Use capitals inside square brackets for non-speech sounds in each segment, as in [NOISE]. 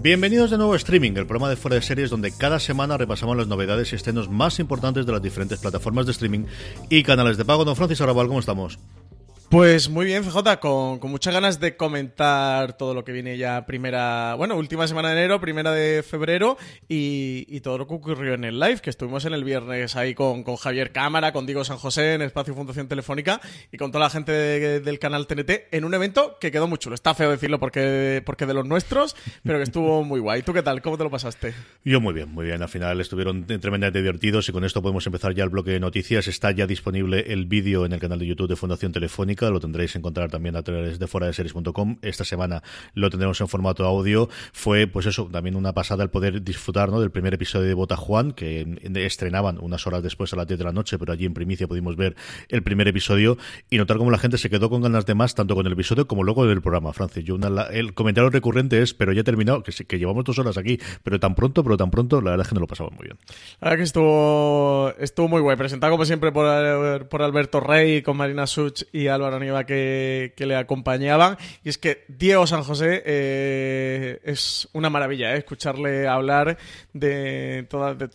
Bienvenidos de nuevo a Streaming, el programa de fuera de series donde cada semana repasamos las novedades y estrenos más importantes de las diferentes plataformas de streaming y canales de pago. Don Francis Arrabal, ¿cómo estamos? Pues muy bien, FJ, con, muchas ganas de comentar todo lo que viene ya primera, bueno, última semana de enero, primera de febrero y, todo lo que ocurrió en el live, que estuvimos en el viernes ahí con, con, Javier Cámara, con Diego San José en Espacio Fundación Telefónica y con toda la gente de, del canal TNT en un evento que quedó muy chulo. Está feo decirlo porque, porque de los nuestros, pero que estuvo [LAUGHS] muy guay. ¿Tú qué tal? ¿Cómo te lo pasaste? Yo muy bien, muy bien. Al final estuvieron tremendamente divertidos y con esto podemos empezar ya el bloque de noticias. Está ya disponible el vídeo en el canal de YouTube de Fundación Telefónica lo tendréis que encontrar también a través de fuera de series.com. Esta semana lo tendremos en formato audio. Fue, pues eso, también una pasada el poder disfrutar ¿no? del primer episodio de Bota Juan, que estrenaban unas horas después a las 10 de la noche, pero allí en primicia pudimos ver el primer episodio y notar cómo la gente se quedó con ganas de más, tanto con el episodio como luego del programa, Francis. Yo el comentario recurrente es, pero ya he terminado, que, llevamos dos horas aquí, pero tan pronto, pero tan pronto, la verdad es que no lo pasamos muy bien. La verdad que estuvo, estuvo muy guay, presentado como siempre por, por Alberto Rey, con Marina Such y Álvaro Nieva, que, que, le acompañaban. Y es que Diego San José eh, es una maravilla, eh, escucharle hablar de todas. De,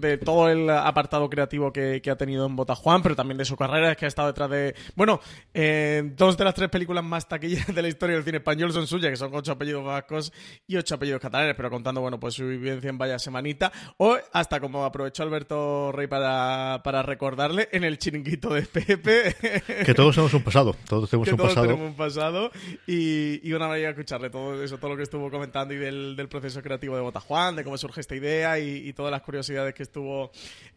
de todo el apartado creativo que, que, ha tenido en Botajuan, pero también de su carrera, es que ha estado detrás de... Bueno, eh, dos de las tres películas más taquilleras de la historia del cine español son suyas, que son ocho apellidos vascos y ocho apellidos catalanes, pero contando, bueno, pues su vivencia en Vaya Semanita, o hasta como aprovechó Alberto Rey para, para recordarle, en el chiringuito de Pepe. [LAUGHS] Que todos tenemos un pasado, todos tenemos que un todos pasado. tenemos un pasado, y, y una maravilla escucharle todo eso, todo lo que estuvo comentando y del, del proceso creativo de Botajuan, de cómo surge esta idea y, y todas las curiosidades que estuvo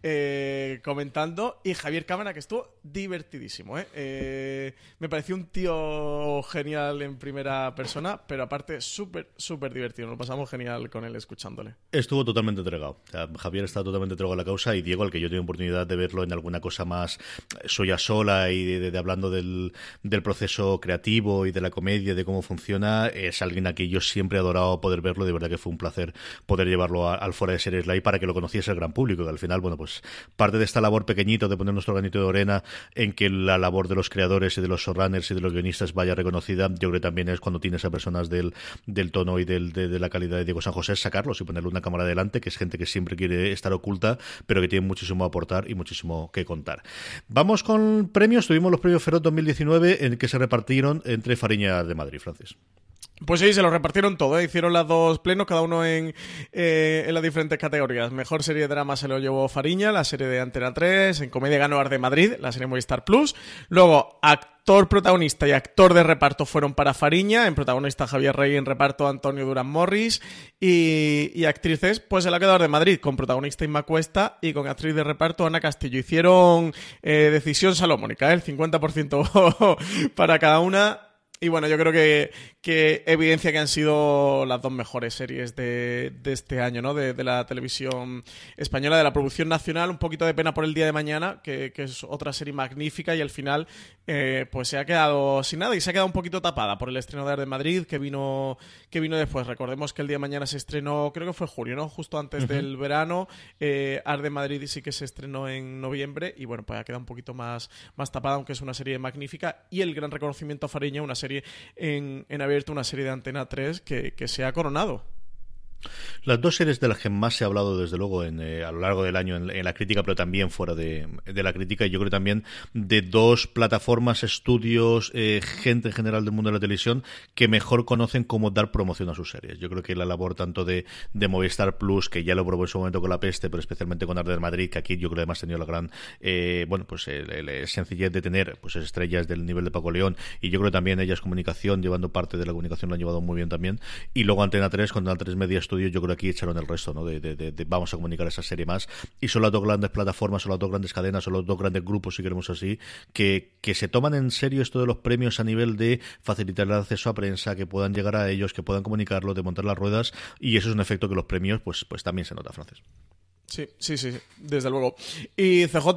eh, comentando. Y Javier Cámara, que estuvo divertidísimo. ¿eh? Eh, me pareció un tío genial en primera persona, pero aparte súper, súper divertido. Nos pasamos genial con él escuchándole. Estuvo totalmente entregado. Javier está totalmente entregado a la causa y Diego, al que yo tengo oportunidad de verlo en alguna cosa más soya sola y de, hablando del, del, proceso creativo y de la comedia, de cómo funciona, es alguien a quien yo siempre he adorado poder verlo. De verdad que fue un placer poder llevarlo al fuera de series live para que lo conociese el gran público, que al final, bueno, pues parte de esta labor pequeñito de poner nuestro granito de arena en que la labor de los creadores y de los showrunners y de los guionistas vaya reconocida, yo creo que también es cuando tienes a personas del, del tono y del, de, de, la calidad de Diego San José, sacarlos y ponerle una cámara delante, que es gente que siempre quiere estar oculta, pero que tiene muchísimo a aportar y muchísimo que contar. Vamos con premios. Tuvimos los premios Feroz 2019 en que se repartieron entre Fariña de Madrid, Francis. Pues sí, se lo repartieron todo, ¿eh? hicieron las dos plenos, cada uno en, eh, en las diferentes categorías. Mejor serie de drama se lo llevó Fariña, la serie de Antena 3, en comedia ganó Ar de Madrid, la serie Movistar Plus. Luego, actor protagonista y actor de reparto fueron para Fariña, en protagonista Javier Rey, en reparto Antonio Durán Morris, y, actrices, pues se la quedado Ar de Madrid, con protagonista Inma Cuesta y con actriz de reparto Ana Castillo. Hicieron eh, decisión salomónica, el 50% [LAUGHS] para cada una. Y bueno, yo creo que, que, evidencia que han sido las dos mejores series de, de este año, ¿no? De, de, la televisión española, de la producción nacional. Un poquito de pena por el día de mañana, que, que es otra serie magnífica y al final, eh, pues se ha quedado sin nada y se ha quedado un poquito tapada por el estreno de Ar de Madrid, que vino, que vino después. Recordemos que el día de mañana se estrenó, creo que fue julio, ¿no? Justo antes uh -huh. del verano. Eh, Ar de Madrid sí que se estrenó en noviembre y bueno, pues ha quedado un poquito más, más tapada, aunque es una serie magnífica. Y el gran reconocimiento a Fariña, una serie en, en abierto, una serie de Antena 3 que, que se ha coronado. Las dos series de las que más se ha hablado, desde luego, en, eh, a lo largo del año en, la crítica, pero también fuera de, la crítica, y yo creo también de dos plataformas, estudios, eh, gente en general del mundo de la televisión que mejor conocen cómo dar promoción a sus series. Yo creo que la labor tanto de, Movistar Plus, que ya lo probó en su momento con La Peste, pero especialmente con Arder Madrid, que aquí yo creo que además ha tenido la gran, eh, bueno, pues el, el, sencillez de tener pues estrellas del nivel de Paco León, y yo creo también ellas comunicación, llevando parte de la comunicación, lo han llevado muy bien también. Y luego Antena 3, con Antena 3 Media Yo creo que aquí echaron el resto, ¿no? De, de, vamos a comunicar esa serie más. Y son las dos grandes plataformas, son las dos grandes cadenas, son los dos grandes grupos, si queremos así, que, que se toman en serio esto de los premios a nivel de facilitar el acceso a prensa, que puedan llegar a ellos, que puedan comunicarlo, de montar las ruedas. Y eso es un efecto que los premios, pues, pues también se nota, Francis. Sí, sí, sí, desde luego. Y CJ,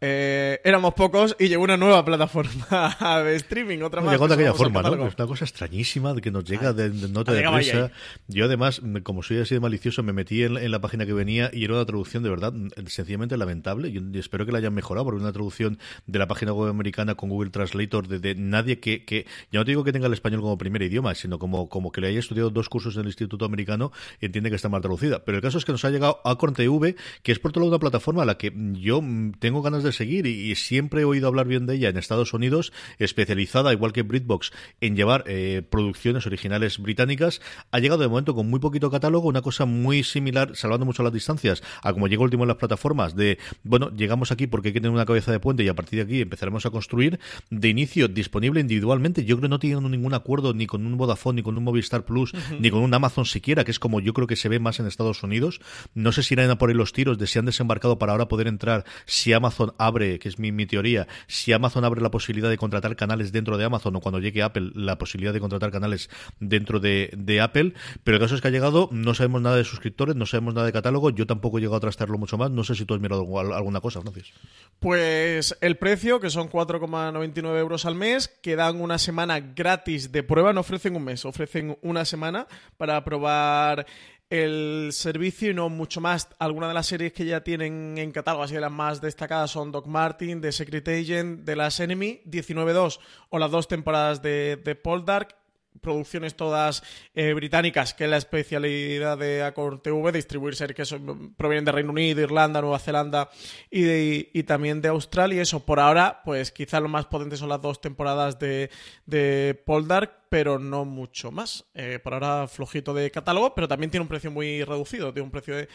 eh, éramos pocos y llegó una nueva plataforma [LAUGHS] de streaming, otra más. Llegó de aquella forma, ¿no? Es una cosa extrañísima de que nos llega de, nota de presa. Yo además, como soy así de malicioso, me metí en, la página que venía y era una traducción de verdad sencillamente lamentable. Y espero que la hayan mejorado, porque una traducción de la página web americana con Google Translator de, nadie que, que, ya no te digo que tenga el español como primer idioma, sino como, como que le haya estudiado dos cursos en el Instituto Americano y entiende que está mal traducida. Pero el caso es que nos ha llegado a TV que es por todo lado una plataforma a la que yo tengo ganas de seguir y, siempre he oído hablar bien de ella en Estados Unidos, especializada, igual que BritBox, en llevar eh, producciones originales británicas. Ha llegado de momento con muy poquito catálogo, una cosa muy similar, salvando mucho las distancias, a como llegó último en las plataformas, de, bueno, llegamos aquí porque hay que tener una cabeza de puente y a partir de aquí empezaremos a construir. De inicio, disponible individualmente, yo creo que no tienen ningún acuerdo ni con un Vodafone, ni con un Movistar Plus, ni con un Amazon siquiera, que es como yo creo que se ve más en Estados Unidos. No sé si irán a por ahí los tiros de si han desembarcado para ahora poder entrar, si Amazon abre, que es mi, teoría, si Amazon abre la posibilidad de contratar canales dentro de Amazon o cuando llegue Apple la posibilidad de contratar canales dentro de, Apple, pero el caso es que ha llegado, no sabemos nada de suscriptores, no sabemos nada de catálogo, yo tampoco he llegado a trastearlo mucho más, no sé si tú has mirado alguna cosa, Francis. Pues el precio, que son 4,99 euros al mes, que dan una semana gratis de prueba, no ofrecen un mes, ofrecen una semana para probar el servicio y no mucho más. Algunas de las series que ya tienen en catálogo, así de las más destacadas, son Doc Martin, The Secret Agent, The Last Enemy, 19-2 o las dos temporadas de, de Paul Dark producciones todas eh, británicas, que es la especialidad de Accord TV, distribuir series que provienen de Reino Unido, Irlanda, Nueva Zelanda y, también de Australia. Y eso, por ahora, pues quizá lo más potente son las dos temporadas de, de Poldark, pero no mucho más. Eh, por ahora, flojito de catálogo, pero también tiene un precio muy reducido, tiene un precio de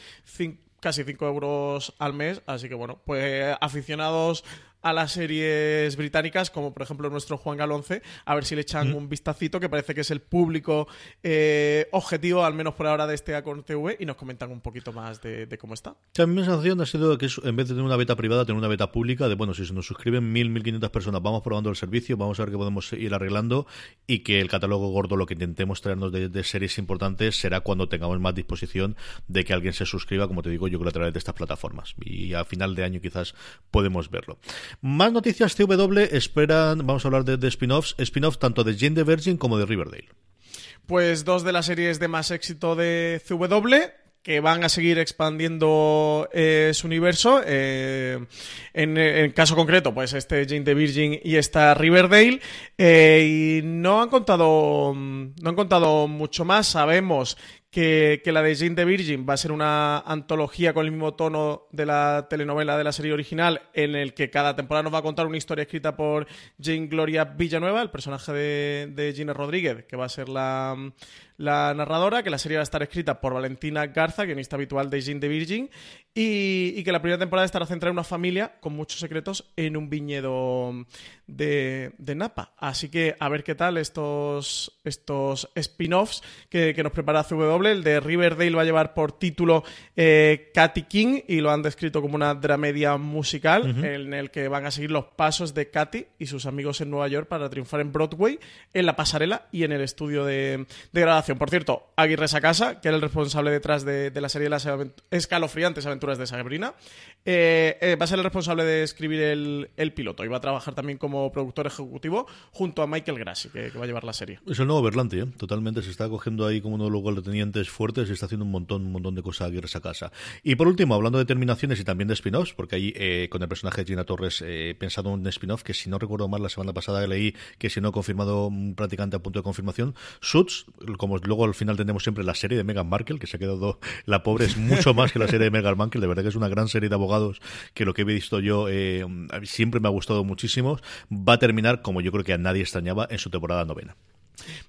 casi 5 euros al mes. Así que bueno, pues aficionados a las series británicas, como por ejemplo nuestro Juan Galonce, a ver si le echan un vistacito, que parece que es el público eh, objetivo, al menos por ahora, de este Acorn TV, y nos comentan un poquito más de, cómo está. mi sensación ha sido que en vez de tener una beta privada, tener una beta pública, de bueno, si se nos suscriben 1.000, 1.500 personas, vamos probando el servicio, vamos a ver qué podemos ir arreglando, y que el catálogo gordo, lo que intentemos traernos de, series importantes, será cuando tengamos más disposición de que alguien se suscriba, como te digo, yo creo a través de estas plataformas. Y a final de año quizás podemos verlo. Más noticias CW esperan, vamos a hablar de, spin-offs, spin-offs tanto de Jane the Virgin como de Riverdale. Pues dos de las series de más éxito de CW, que van a seguir expandiendo eh, su universo. Eh, en, el caso concreto, pues este Jane the Virgin y esta Riverdale. Eh, y no han contado. No han contado mucho más. Sabemos que, la de Jane the Virgin va a ser una antología con el mismo tono de la telenovela de la serie original, en el que cada temporada nos va a contar una historia escrita por Jane Gloria Villanueva, el personaje de, de Gina Rodríguez, que va a ser la, la narradora, que la serie va a estar escrita por Valentina Garza, guionista habitual de Jane the Virgin, y, que la primera temporada estará centrada en una familia con muchos secretos en un viñedo de, Napa. Así que a ver qué tal estos, estos spin-offs que, nos prepara CW. El de Riverdale va a llevar por título eh, Katy King y lo han descrito como una dramedia musical en el que van a seguir los pasos de Katy y sus amigos en Nueva York para triunfar en Broadway, en la pasarela y en el estudio de, de grabación. Por cierto, Aguirre Sacasa, que era el responsable detrás de, la serie de las escalofriantes aventuras de Sabrina, eh, eh, va a ser el responsable de escribir el, piloto y va a trabajar también como productor ejecutivo junto a Michael Grassi, que, va a llevar la serie. Es el nuevo Berlanti, ¿eh? totalmente. Se está cogiendo ahí como uno de los lugartenientes fuertes y está haciendo un montón, un montón de cosas aquí esa casa. Y por último, hablando de terminaciones y también de spin-offs, porque ahí con el personaje de Gina Torres he pensado en un spin-off que si no recuerdo mal la semana pasada leí que si no he confirmado prácticamente a punto de confirmación, Suits, como luego al final tenemos siempre la serie de Meghan Markle, que se ha quedado la pobre, es mucho más que la serie de Meghan Markle de verdad que es una gran serie de abogados que lo que he visto yo eh, siempre me ha gustado muchísimo. Va a terminar, como yo creo que a nadie extrañaba, en su temporada novena.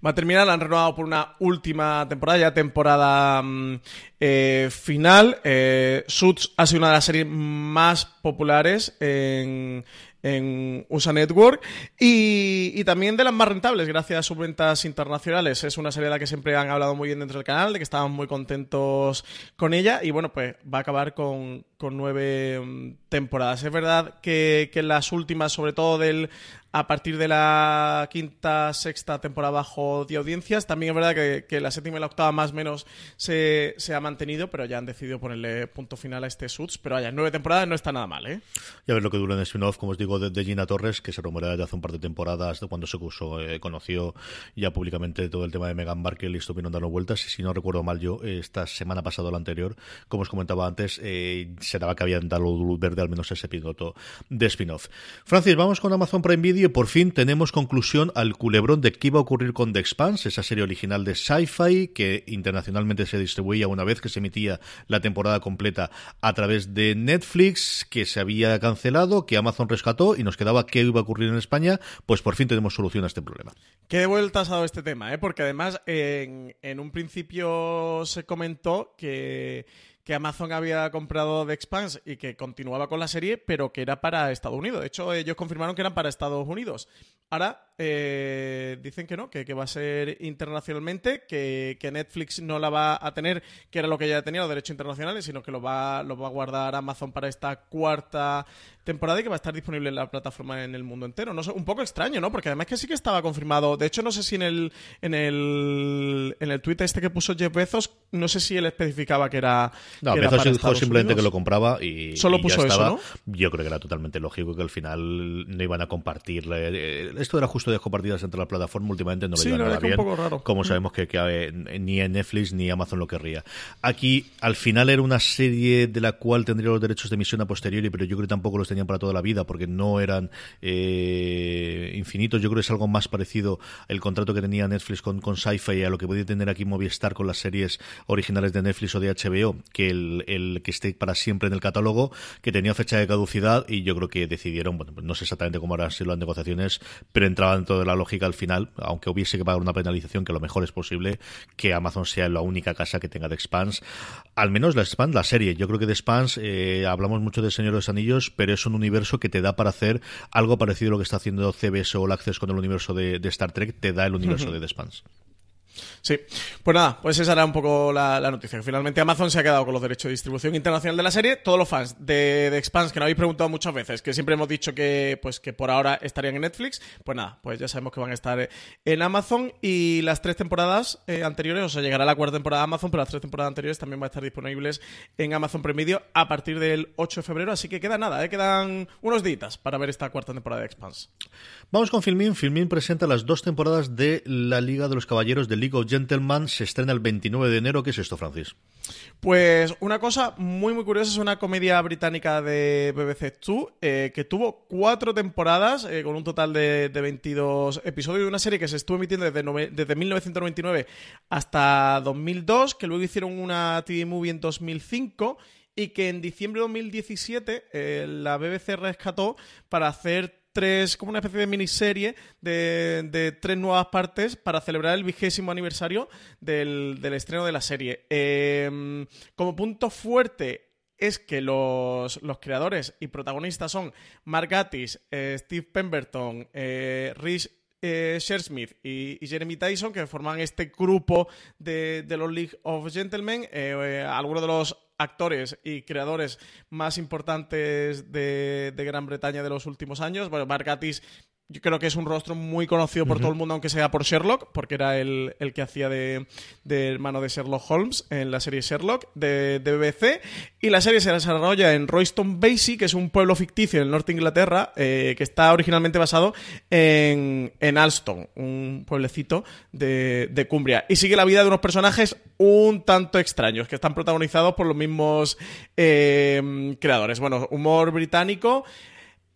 Va a terminar, la han renovado por una última temporada, ya temporada mm, eh, final. Eh, Suits ha sido una de las series más populares en, en USA Network y, también de las más rentables gracias a sus ventas internacionales. Es una serie de la que siempre han hablado muy bien dentro del canal, de que estaban muy contentos con ella y bueno, pues va a acabar con, nueve mm, temporadas. Es verdad que, que las últimas, sobre todo del a partir de la quinta, sexta temporada bajo de audiencias. También es verdad que, la séptima y la octava más o menos se, ha mantenido, pero ya han decidido ponerle punto final a este Suits. Pero vaya, nueve temporadas no está nada mal, ¿eh? Ya ves lo que dura en spin-off, como os digo, de, Gina Torres, que se rumorea desde hace un par de temporadas, de cuando se eh, conoció ya públicamente todo el tema de Megan Markle y esto vino dando vueltas. Y si no recuerdo mal yo, esta semana pasada o la anterior, como os comentaba antes, eh, se daba que habían dado luz verde al menos ese piloto de spin-off. Francis, vamos con Amazon Prime Video y por fin tenemos conclusión al culebrón de qué iba a ocurrir con The Expanse, esa serie original de Sci-Fi que internacionalmente se distribuía una vez que se emitía la temporada completa a través de Netflix, que se había cancelado, que Amazon rescató y nos quedaba qué iba a ocurrir en España, pues por fin tenemos solución a este problema. Qué vueltas ha dado este tema, ¿eh? porque además en un principio se comentó que que Amazon había comprado The Expanse y que continuaba con la serie, pero que era para Estados Unidos. De hecho, ellos confirmaron que eran para Estados Unidos. Ahora eh, dicen que no, que, va a ser internacionalmente, que, Netflix no la va a tener, que era lo que ya tenía los derechos internacionales, sino que lo va, lo va a guardar Amazon para esta cuarta temporada y que va a estar disponible en la plataforma en el mundo entero. No sé, un poco extraño, ¿no? Porque además que sí que estaba confirmado. De hecho, no sé si en el en el en el tweet este que puso Jeff Bezos, no sé si él especificaba que era. No, Bezos dijo simplemente que lo compraba y. Solo puso eso, ¿no? Yo creo que era totalmente lógico que al final no iban a compartir. Eh, esto era justo de compartidas entre las plataformas, últimamente no lo sí, nada bien. Un poco raro. Como mm. sabemos que, que ni en Netflix ni Amazon lo querría. Aquí, al final, era una serie de la cual tendría los derechos de emisión a posteriori, pero yo creo que tampoco los tenía para toda la vida porque no eran eh, infinitos. Yo creo que es algo más parecido el contrato que tenía Netflix con, con Sci-Fi a lo que podía tener aquí Movistar con las series originales de Netflix o de HBO, que el, que esté para siempre en el catálogo, que tenía fecha de caducidad y yo creo que decidieron, bueno, pues no sé exactamente cómo harán sido las negociaciones, pero entraba dentro de la lógica al final, aunque hubiese que pagar una penalización, que lo mejor es posible que Amazon sea la única casa que tenga de Expanse, al menos la Expanse, la serie. Yo creo que de Expanse eh, hablamos mucho de Señor de los Anillos, pero es un universo que te da para hacer algo parecido a lo que está haciendo CBS o Access con el universo de, Star Trek, te da el universo de The Spans. Sí, pues nada, pues esa era un poco la, noticia. Finalmente Amazon se ha quedado con los derechos de distribución internacional de la serie. Todos los fans de, de Expanse que nos habéis preguntado muchas veces, que siempre hemos dicho que, pues, que por ahora estarían en Netflix, pues nada, pues ya sabemos que van a estar en Amazon y las tres temporadas eh, anteriores, o sea, llegará la cuarta temporada de Amazon, pero las tres temporadas anteriores también van a estar disponibles en Amazon Prime Video a partir del 8 de febrero, así que queda nada, ¿eh? quedan unos días para ver esta cuarta temporada de Expanse. Vamos con Filmin. Filmin presenta las dos temporadas de la Liga de los Caballeros de League of Gentlemen se estrena el 29 de enero. ¿Qué es esto, Francis? Pues una cosa muy muy curiosa es una comedia británica de BBC Two eh, que tuvo cuatro temporadas eh, con un total de, 22 episodios de una serie que se estuvo emitiendo desde, desde 1999 hasta 2002, que luego hicieron una TV movie en 2005 y que en diciembre de 2017 eh, la BBC rescató para hacer tres, como una especie de miniserie de, tres nuevas partes para celebrar el vigésimo aniversario del, estreno de la serie. Em, como punto fuerte es que los, creadores y protagonistas son Mark Gatiss, eh, Steve Pemberton, eh, Rhys eh, Shersmith y, Jeremy Tyson, que forman este grupo de, los League of Gentlemen. Eh, algunos de los actores y creadores más importantes de, Gran Bretaña de los últimos años. Bueno, Mark yo creo que es un rostro muy conocido por todo el mundo, aunque sea por Sherlock, porque era el, que hacía de, hermano de Sherlock Holmes en la serie Sherlock de, BBC. Y la serie se desarrolla en Royston Basie, que es un pueblo ficticio en el norte de Inglaterra, eh, que está originalmente basado en, en Alston, un pueblecito de, Cumbria. Y sigue la vida de unos personajes un tanto extraños, que están protagonizados por los mismos eh, creadores. Bueno, humor británico.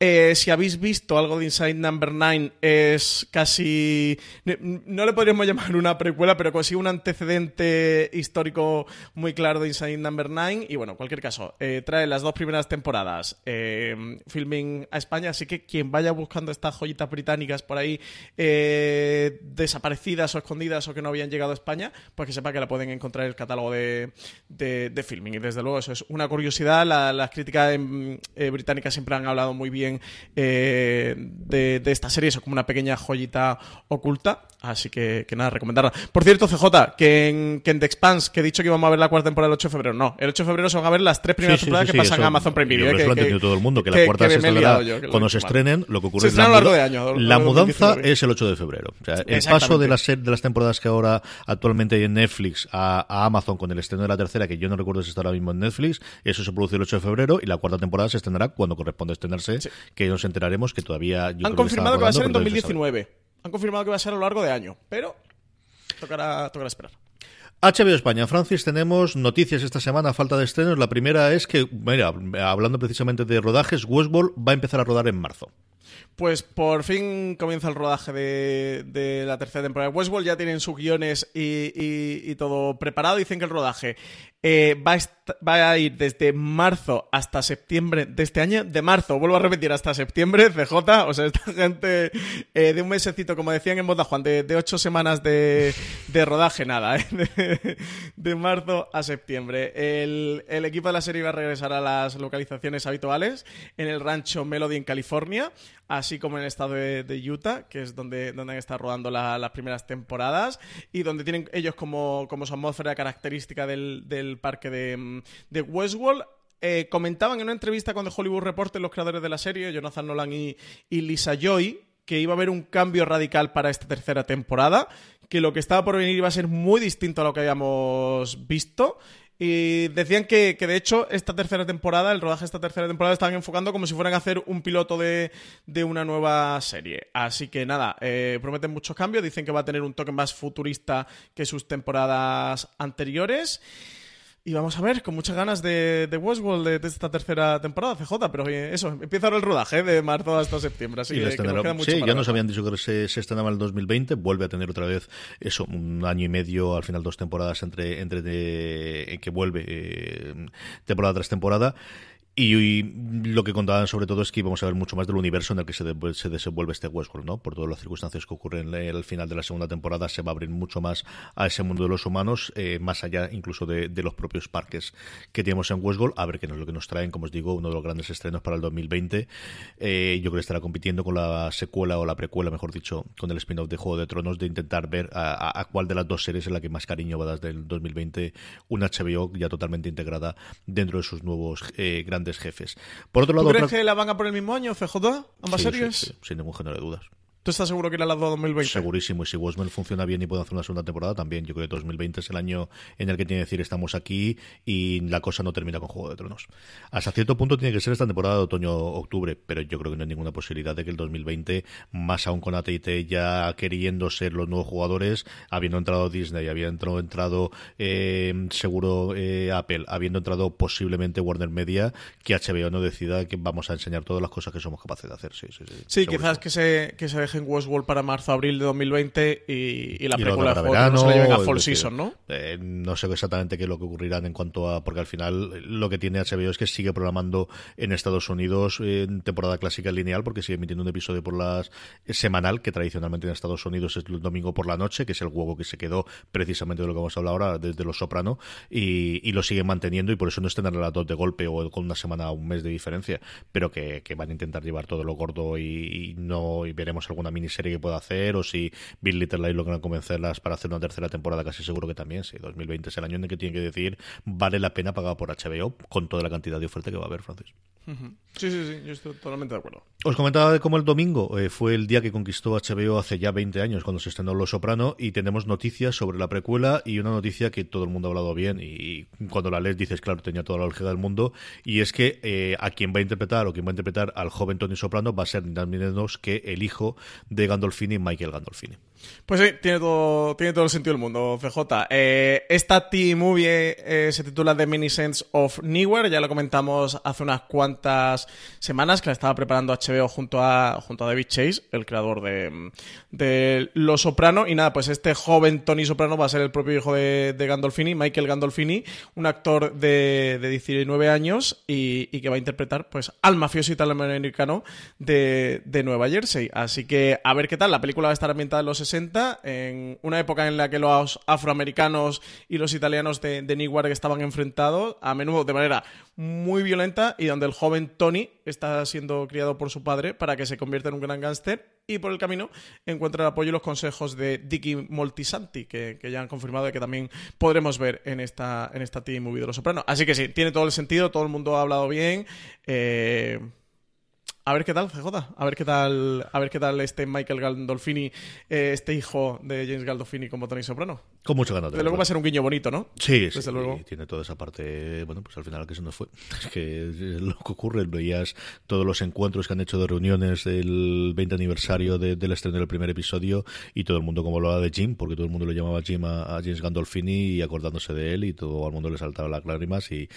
Eh, si habéis visto algo de Inside Number 9, es casi. No le podríamos [LAUGHS] llamar una precuela, pero casi un antecedente histórico muy claro de Inside Number 9. Y bueno, en cualquier caso, eh, trae las dos primeras temporadas eh, filming a España. Así que quien vaya buscando estas joyitas británicas por ahí desaparecidas o escondidas o que no habían llegado a España, pues que sepa que la pueden encontrar en el catálogo de, filming. Y desde luego, eso es una curiosidad. las críticas británicas siempre han hablado muy bien también eh, de, de, esta serie, eso como una pequeña joyita oculta. Así que, que nada, recomendarla. Por cierto, CJ, que en, que en The Expanse, que he dicho que íbamos a ver la cuarta temporada el 8 de febrero, no. El 8 de febrero se van a ver las tres primeras Sí, sí, temporadas sí, que sí, pasan eso- a Amazon Prime Video. que lo ha entendido todo el mundo, que, la cuarta se estrenará cuando se estrenen, lo que ocurre es la, largo de año, la mudanza 2019. es el 8 de febrero. O sea, el paso de las, de las temporadas que ahora actualmente hay en Netflix a, a Amazon con el estreno de la tercera, que yo no recuerdo si está ahora mismo en Netflix, eso se produce el 8 de febrero y la cuarta temporada se estrenará cuando corresponde estrenarse, que nos enteraremos que todavía yo Han creo confirmado que va a ser en rodando, pero todavía no se sabe. 2019. Han confirmado que va a ser a lo largo de año. Pero tocará, tocará esperar. HBO España, Francis, tenemos noticias esta semana, falta de estrenos. La primera es que, mira, hablando precisamente de rodajes, Westworld va a empezar a rodar en marzo. Pues por fin comienza el rodaje de, la tercera temporada de Westworld. Ya tienen sus guiones y, todo preparado. Dicen que el rodaje eh, va, a ir desde marzo hasta septiembre de este año. De marzo, vuelvo a repetir, hasta septiembre, CJ. O sea, esta gente eh, de un mesecito, como decían en Boda Juan, de, ocho semanas de, rodaje, nada, ¿eh? de, marzo a septiembre. El equipo de la serie va a regresar a las localizaciones habituales en el rancho Melody en California, así como en el estado de, Utah, que es donde, donde han estado rodando la- las primeras temporadas y donde tienen ellos como, como su atmósfera característica del, del parque de, de Westworld. Eh, comentaban en una entrevista con The Hollywood Reporter los creadores de la serie, Jonathan Nolan y, y Lisa Joy, que iba a haber un cambio radical para esta tercera temporada, que lo que estaba por venir iba a ser muy distinto a lo que habíamos visto. Y decían que, que, de hecho esta tercera temporada, el rodaje de esta tercera temporada, estaban enfocando como si fueran a hacer un piloto de, de una nueva serie. Así que nada, eh, prometen muchos cambios, dicen que va a tener un toque más futurista que sus temporadas anteriores. Y vamos a ver, con muchas ganas de, de Westworld de, de esta tercera temporada, CJ, pero eso, empieza ahora el rodaje eh, de marzo hasta septiembre, así Y que, que nos queda mucho sí, ya nos habían dicho que se, se estrenaba en el 2020, vuelve a tener otra vez eso, un año y medio, al final dos temporadas entre, entre de- que vuelve eh, temporada tras temporada. Y, lo que contaban sobre todo es que íbamos a ver mucho más del universo en el que se, de- se desenvuelve este Westworld, ¿no? Por todas las circunstancias que ocurren en- al final de la segunda temporada, se va a abrir mucho más a ese mundo de los humanos, eh, más allá incluso de, de los propios parques que tenemos en Westworld. A ver qué es lo que nos traen, como os digo, uno de los grandes estrenos para el 2020. Eh, yo creo que estará compitiendo con la secuela o la precuela, mejor dicho, con el spin-off de Juego de Tronos, de intentar ver a cuál de las dos series es la que más cariño va a dar del 2020, una HBO ya totalmente integrada dentro de sus nuevos eh, grandes jefes. Por otro ¿Tú lado, crees otra- que la van a por el mismo año, CJ? ¿Ambas Sí, sí, series? sí, sin ningún género de dudas. ¿Tú estás seguro que irá a las dos 2020? Segurísimo, y si Westworld funciona bien y puede hacer una segunda temporada, también. Yo creo que 2020 es el año en el que tiene que decir estamos aquí y la cosa no termina con Juego de Tronos. Hasta cierto punto tiene que ser esta temporada de otoño-octubre, pero yo creo que no hay ninguna posibilidad de que el 2020, más aún con AT&T ya queriendo ser los nuevos jugadores, habiendo entrado Disney, habiendo entrado eh, seguro eh, Apple, habiendo entrado posiblemente Warner Media, que HBO no decida que vamos a enseñar todas las cosas que somos capaces de hacer. Sí, sí, sí. Sí, Segurísimo. quizás que se, que se dejen Westworld para marzo-abril de 2020 y, y la Y de se la lleven a es Fall decir, Season, ¿no? eh, no sé exactamente qué es lo que ocurrirá en cuanto a. Porque al final lo que tiene HBO es que sigue programando en Estados Unidos eh, en temporada clásica lineal, porque sigue emitiendo un episodio por las semanal, que tradicionalmente en Estados Unidos es el domingo por la noche, que es el juego que se quedó precisamente de lo que vamos a hablar ahora, desde Los Soprano, y, y lo siguen manteniendo, y por eso no estén las dos de golpe o con una semana o un mes de diferencia, pero que, que van a intentar llevar todo lo gordo y, y no y veremos alguna miniserie que pueda hacer, o si Bill Little Light logran convencerlas para hacer una tercera temporada, casi seguro que también, sí, 2020 es el año en el que tienen que decir vale la pena pagar por HBO con toda la cantidad de oferta que va a haber, Francis. Sí, sí, sí, yo estoy totalmente de acuerdo. Os comentaba de cómo el domingo eh, fue el día que conquistó HBO hace ya 20 años cuando se estrenó Los Soprano y tenemos noticias sobre la precuela y una noticia que todo el mundo ha hablado bien y cuando la lees dices, claro, tenía toda la lógica del mundo y es que eh, a quien va a interpretar o quien va a interpretar al joven Tony Soprano va a ser ni menos que el hijo de Gandolfini, Michael Gandolfini. Pues sí, tiene todo, tiene todo el sentido del mundo, CJ. Eh, esta T-Movie eh, se titula The Many Sense of Nowhere, ya lo comentamos hace unas cuantas semanas, que la estaba preparando HBO junto a, junto a David Chase, el creador de, de Los Soprano. Y nada, pues este joven Tony Soprano va a ser el propio hijo de, de Gandolfini, Michael Gandolfini, un actor de, de 19 años y, y que va a interpretar pues al mafioso italoamericano de, de Nueva Jersey. Así que a ver qué tal. La película va a estar ambientada en los 60, en una época en la que los afroamericanos y los italianos de, de Newark estaban enfrentados, a menudo de manera muy violenta, y donde el joven Tony está siendo criado por su padre para que se convierta en un gran gángster y por el camino encuentra el apoyo y los consejos de Dicky Moltisanti, que, ya han confirmado que también podremos ver en esta, en esta TV Movie de Los Sopranos. Así que sí, tiene todo el sentido, todo el mundo ha hablado bien. Eh, a ver qué tal, CJ. A ver qué tal, a ver qué tal este Michael Gandolfini, eh, este hijo de James Gandolfini como Tony Soprano. Con mucho ganas. Desde luego va a ser un guiño bonito, ¿no? Sí, Desde luego. tiene toda esa parte, bueno, pues al final que se nos fue. [LAUGHS] Es que es lo que ocurre, veías todos los encuentros que han hecho de reuniones del 20 aniversario del estreno del primer episodio y todo el mundo como hablaba de Jim, porque todo el mundo lo llamaba Jim a, James Gandolfini y acordándose de él y todo el mundo le saltaba las lágrimas y,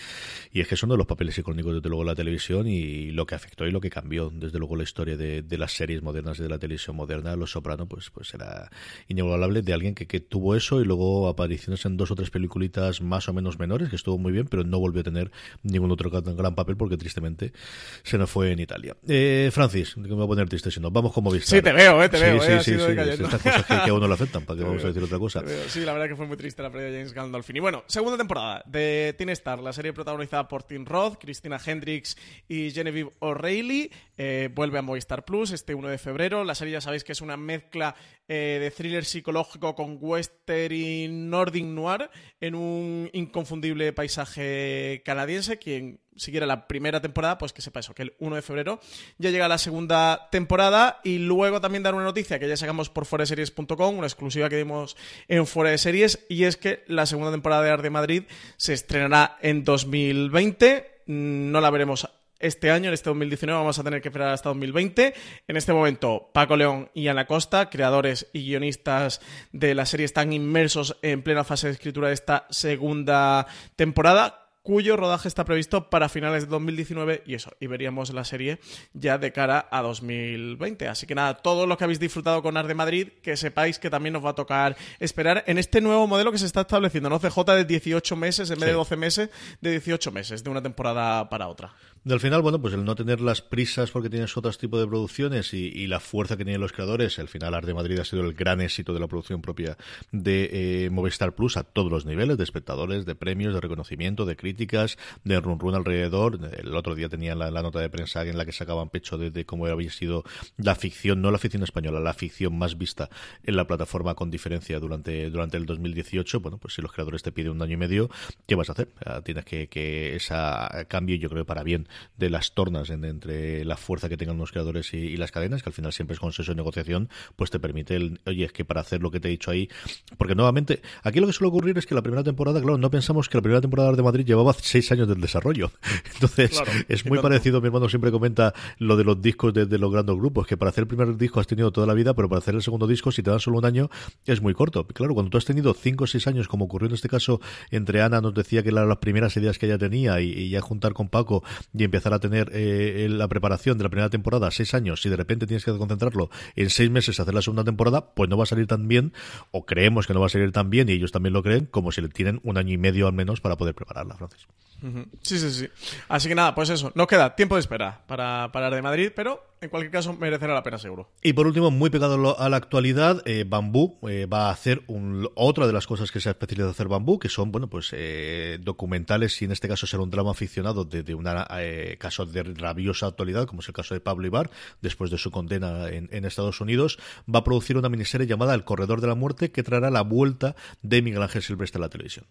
y es que son de los papeles icónicos desde luego la televisión y lo que afectó y lo que cambió desde luego la historia de, de las series modernas y de la televisión moderna, Los Soprano, pues, pues era inigualable de alguien que, que tuvo eso y luego apariciones en dos o tres peliculitas más o menos menores, que estuvo muy bien, pero no volvió a tener ningún otro gran papel porque tristemente se nos fue en Italia. Eh, Francis, que me voy a poner triste si no. Vamos como viste. Sí, te veo, eh, te veo. Sí, eh, sí, sí. Estas cosas que, a uno le afectan, para que [LAUGHS] vamos a decir otra cosa. Sí, la verdad que fue muy triste la pérdida de James Gandolfini. Bueno, segunda temporada de Teen Star, la serie protagonizada por Tim Roth, Christina Hendricks y Genevieve O'Reilly. Eh, vuelve a Movistar Plus este 1 de febrero. La serie ya sabéis que es una mezcla eh, de thriller psicológico con western y nordic noir en un inconfundible paisaje canadiense. Quien siguiera la primera temporada, pues que sepa eso, que el 1 de febrero ya llega la segunda temporada y luego también dar una noticia que ya sacamos por foreseries.com, una exclusiva que dimos en Fuera de Series, y es que la segunda temporada de Arte Madrid se estrenará en 2020. No la veremos este año, en este 2019, vamos a tener que esperar hasta 2020. En este momento, Paco León y Ana Costa, creadores y guionistas de la serie, están inmersos en plena fase de escritura de esta segunda temporada cuyo rodaje está previsto para finales de 2019 y eso, y veríamos la serie ya de cara a 2020. Así que nada, todo lo que habéis disfrutado con Art de Madrid, que sepáis que también nos va a tocar esperar en este nuevo modelo que se está estableciendo, ¿no? CJ de 18 meses en vez de 12 meses, de 18 meses, de una temporada para otra. Al final, bueno, pues el no tener las prisas porque tienes otros tipos de producciones y, la fuerza que tienen los creadores, al final Art de Madrid ha sido el gran éxito de la producción propia de eh, Movistar Plus a todos los niveles, de espectadores, de premios, de reconocimiento, de críticas, de run run alrededor. El otro día tenía la, nota de prensa en la que sacaban pecho de, cómo había sido la ficción, no la ficción española, la ficción más vista en la plataforma con diferencia durante, durante el 2018. Bueno, pues si los creadores te piden un año y medio, ¿qué vas a hacer? Tienes que, que esa cambio, yo creo, para bien de las tornas entre la fuerza que tengan los creadores y, las cadenas, que al final siempre es consenso de negociación, pues te permite el, oye, es que para hacer lo que te he dicho ahí, porque nuevamente, aquí lo que suele ocurrir es que la primera temporada, claro, no pensamos que la primera temporada de Madrid llevaba seis años del desarrollo. [LAUGHS] Entonces, es muy parecido, mi hermano siempre comenta lo de los discos de, los grandes grupos, que para hacer el primer disco has tenido toda la vida, pero para hacer el segundo disco, si te dan solo un año, es muy corto. Claro, cuando tú has tenido cinco o seis años, como ocurrió en este caso entre Ana, nos decía que eran las primeras ideas que ella tenía, y, y ya juntar con Paco y empezar a tener eh, la preparación de la primera temporada seis años y de repente tienes que concentrarlo en seis meses a hacer la segunda temporada, pues no va a salir tan bien, o creemos que no va a salir tan bien, y ellos también lo creen, como si le tienen un año y medio al menos para poder prepararla, Sí, sí, sí. Así que nada, pues eso, no queda tiempo de espera para parar de Madrid, pero en cualquier caso merecerá la pena seguro. Y por último, muy pegado a la actualidad, eh, Bambú eh, va a hacer otra de las cosas que se ha especializado hacer Bambú, que son, bueno, pues eh, documentales, y en este caso será un drama aficionado de, un caso de rabiosa actualidad, como es el caso de Pablo Ibar, después de su condena en, en, Estados Unidos, va a producir una miniserie llamada El Corredor de la Muerte, que traerá la vuelta de Miguel Ángel Silvestre a la televisión.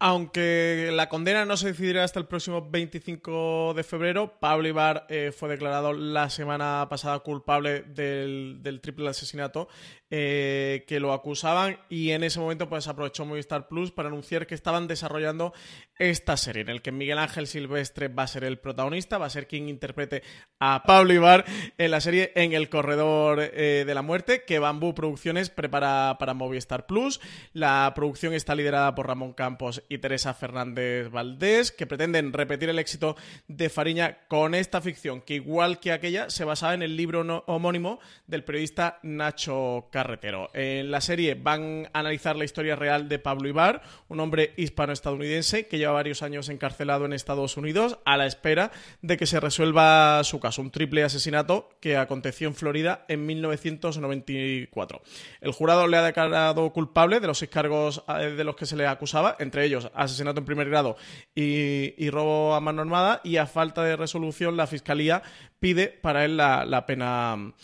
Aunque la condena no se decidirá hasta el próximo 25 de febrero, Pablo Ibar eh, fue declarado la semana pasada culpable del, del triple asesinato eh, que lo acusaban y en ese momento pues aprovechó Movistar Plus para anunciar que estaban desarrollando esta serie en el que Miguel Ángel Silvestre va a ser el protagonista, va a ser quien interprete a Pablo Ibar en la serie En el Corredor eh, de la Muerte que Bambú Producciones prepara para Movistar Plus. La producción está liderada por Ramón Campos y Teresa Fernández Valdés que pretenden repetir el éxito de Fariña con esta ficción que igual que aquella se basaba en el libro homónimo del periodista Nacho Car En la serie van a analizar la historia real de Pablo Ibar, un hombre hispano-estadounidense que lleva varios años encarcelado en Estados Unidos a la espera de que se resuelva su caso, un triple asesinato que aconteció en Florida en 1994. El jurado le ha declarado culpable de los seis cargos eh, de los que se le acusaba, entre ellos asesinato en primer grado y, robo a mano armada, y a falta de resolución la Fiscalía pide para él la, pena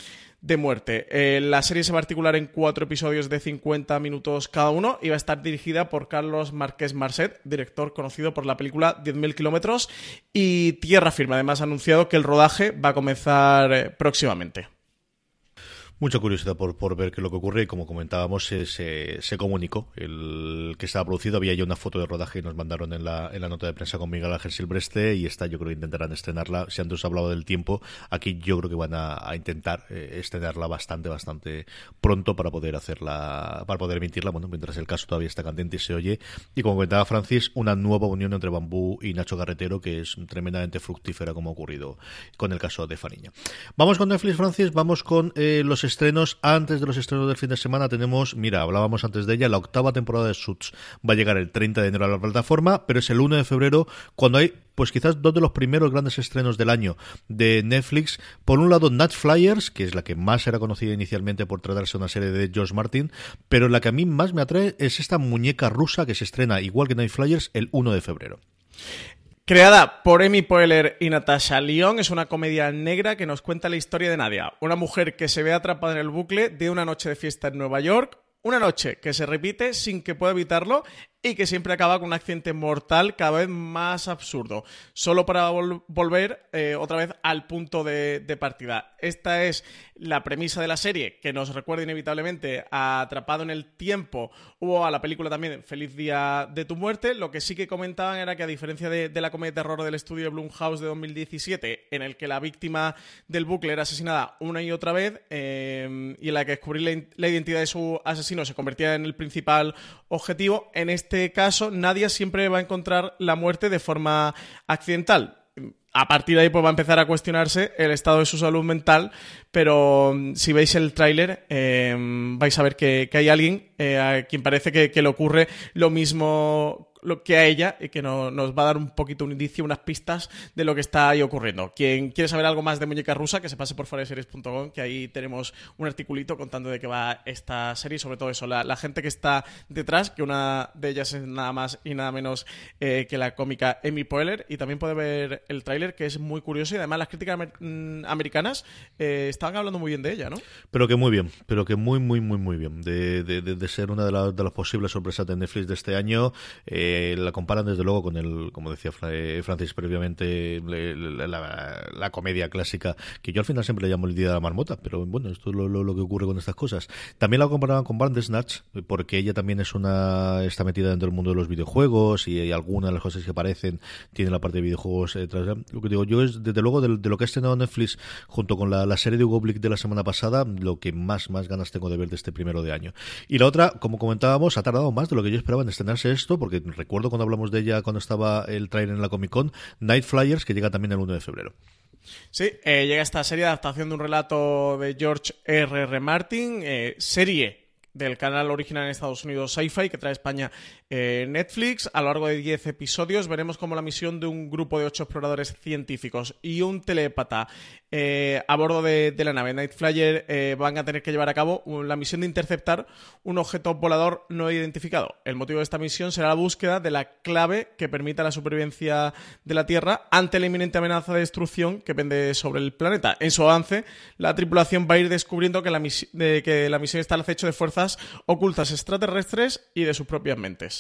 de muerte. Eh, la serie se va a articular en cuatro episodios de 50 minutos cada uno y va a estar dirigida por Carlos Márquez Marcet, director conocido por la película 10.000 kilómetros y Tierra Firme. Además ha anunciado que el rodaje va a comenzar eh, próximamente. Mucha curiosidad por, por ver qué es lo que ocurre. Y como comentábamos se, se, comunicó el que estaba producido, había ya una foto de rodaje y nos mandaron en la, en la nota de prensa con Miguel Ángel Silvestre y esta yo creo que intentarán estrenarla, si antes hablado del tiempo, aquí yo creo que van a, intentar eh, estrenarla bastante, bastante pronto para poder hacerla, para poder emitirla, bueno, mientras el caso todavía está candente y se oye. Y como comentaba Francis, una nueva unión entre Bambú y Nacho Carretero que es tremendamente fructífera como ha ocurrido con el caso de Faniña. Vamos con Netflix Francis, vamos con eh, los estrenos, antes de los estrenos del fin de semana, tenemos, mira, hablábamos antes de ella, la octava temporada de Suits va a llegar el 30 de enero a la plataforma, pero es el 1 de febrero cuando hay pues quizás dos de los primeros grandes estrenos del año de Netflix. Por un lado, Nat Flyers, que es la que más era conocida inicialmente por tratarse de una serie de George Martin, pero la que a mí más me atrae es esta muñeca rusa que se estrena igual que Night Flyers el 1 de febrero. Creada por Amy Poehler y Natasha Lyon, es una comedia negra que nos cuenta la historia de Nadia, una mujer que se ve atrapada en el bucle de una noche de fiesta en Nueva York, una noche que se repite sin que pueda evitarlo y que siempre acaba con un accidente mortal cada vez más absurdo, solo para volver eh, otra vez al punto de, partida. Esta es la premisa de la serie, que nos recuerda inevitablemente a Atrapado en el Tiempo o a la película también Feliz Día de tu Muerte. Lo que sí que comentaban era que a diferencia de, la comedia de terror del estudio Blumhouse de 2017, en el que la víctima del bucle era asesinada una y otra vez eh, y en la que descubrir la identidad de su asesino se convertía en el principal objetivo, en este este caso, Nadia siempre va a encontrar la muerte de forma accidental. A partir de ahí pues, va a empezar a cuestionarse el estado de su salud mental, pero mm, si veis el tráiler eh, vais a ver que, hay alguien eh, a quien parece que, le ocurre lo mismo lo que a ella y que nos va a dar un poquito un indicio, unas pistas de lo que está ahí ocurriendo. Quien quiere saber algo más de Muñeca Rusa, que se pase por foreseries.com, que ahí tenemos un articulito contando de qué va esta serie sobre todo eso, la, gente que está detrás, que una de ellas es nada más y nada menos eh, que la cómica Amy Poehler y también puede ver el tráiler que es muy curioso y además las críticas mm, americanas eh, estaban hablando muy bien de ella, ¿no? Pero que muy bien, pero que muy, muy, muy, muy bien. De, de, ser una de, las posibles sorpresas de Netflix de este año. Eh, la comparan desde luego con el, como decía eh, Francis previamente, la, comedia clásica, que yo al final siempre le llamo el Día de la Marmota, pero bueno, esto es lo, que ocurre con estas cosas. También la comparaban con Bandersnatch, porque ella también es una, está metida dentro del mundo de los videojuegos y hay algunas de las cosas que aparecen tiene la parte de videojuegos eh, Lo que digo yo es, desde luego, de, lo que ha estrenado Netflix junto con la, serie de De la semana pasada, lo que más, más ganas tengo de ver de este primero de año. Y la otra, como comentábamos, ha tardado más de lo que yo esperaba en estrenarse esto, porque recuerdo cuando hablamos de ella cuando estaba el trailer en la Comic Con, Night Flyers, que llega también el 1 de febrero. Sí, eh, llega esta serie de adaptación de un relato de George R. R. Martin, eh, serie del canal original en Estados Unidos Sci-Fi que trae España eh, Netflix. A lo largo de 10 episodios veremos cómo la misión de un grupo de 8 exploradores científicos y un telépata eh, a bordo de, la nave Night Flyer eh, van a tener que llevar a cabo la misión de interceptar un objeto volador no identificado. El motivo de esta misión será la búsqueda de la clave que permita la supervivencia de la Tierra ante la inminente amenaza de destrucción que pende sobre el planeta. En su avance, la tripulación va a ir descubriendo que la, que la misión está al acecho de fuerzas ocultas extraterrestres y de sus propias mentes.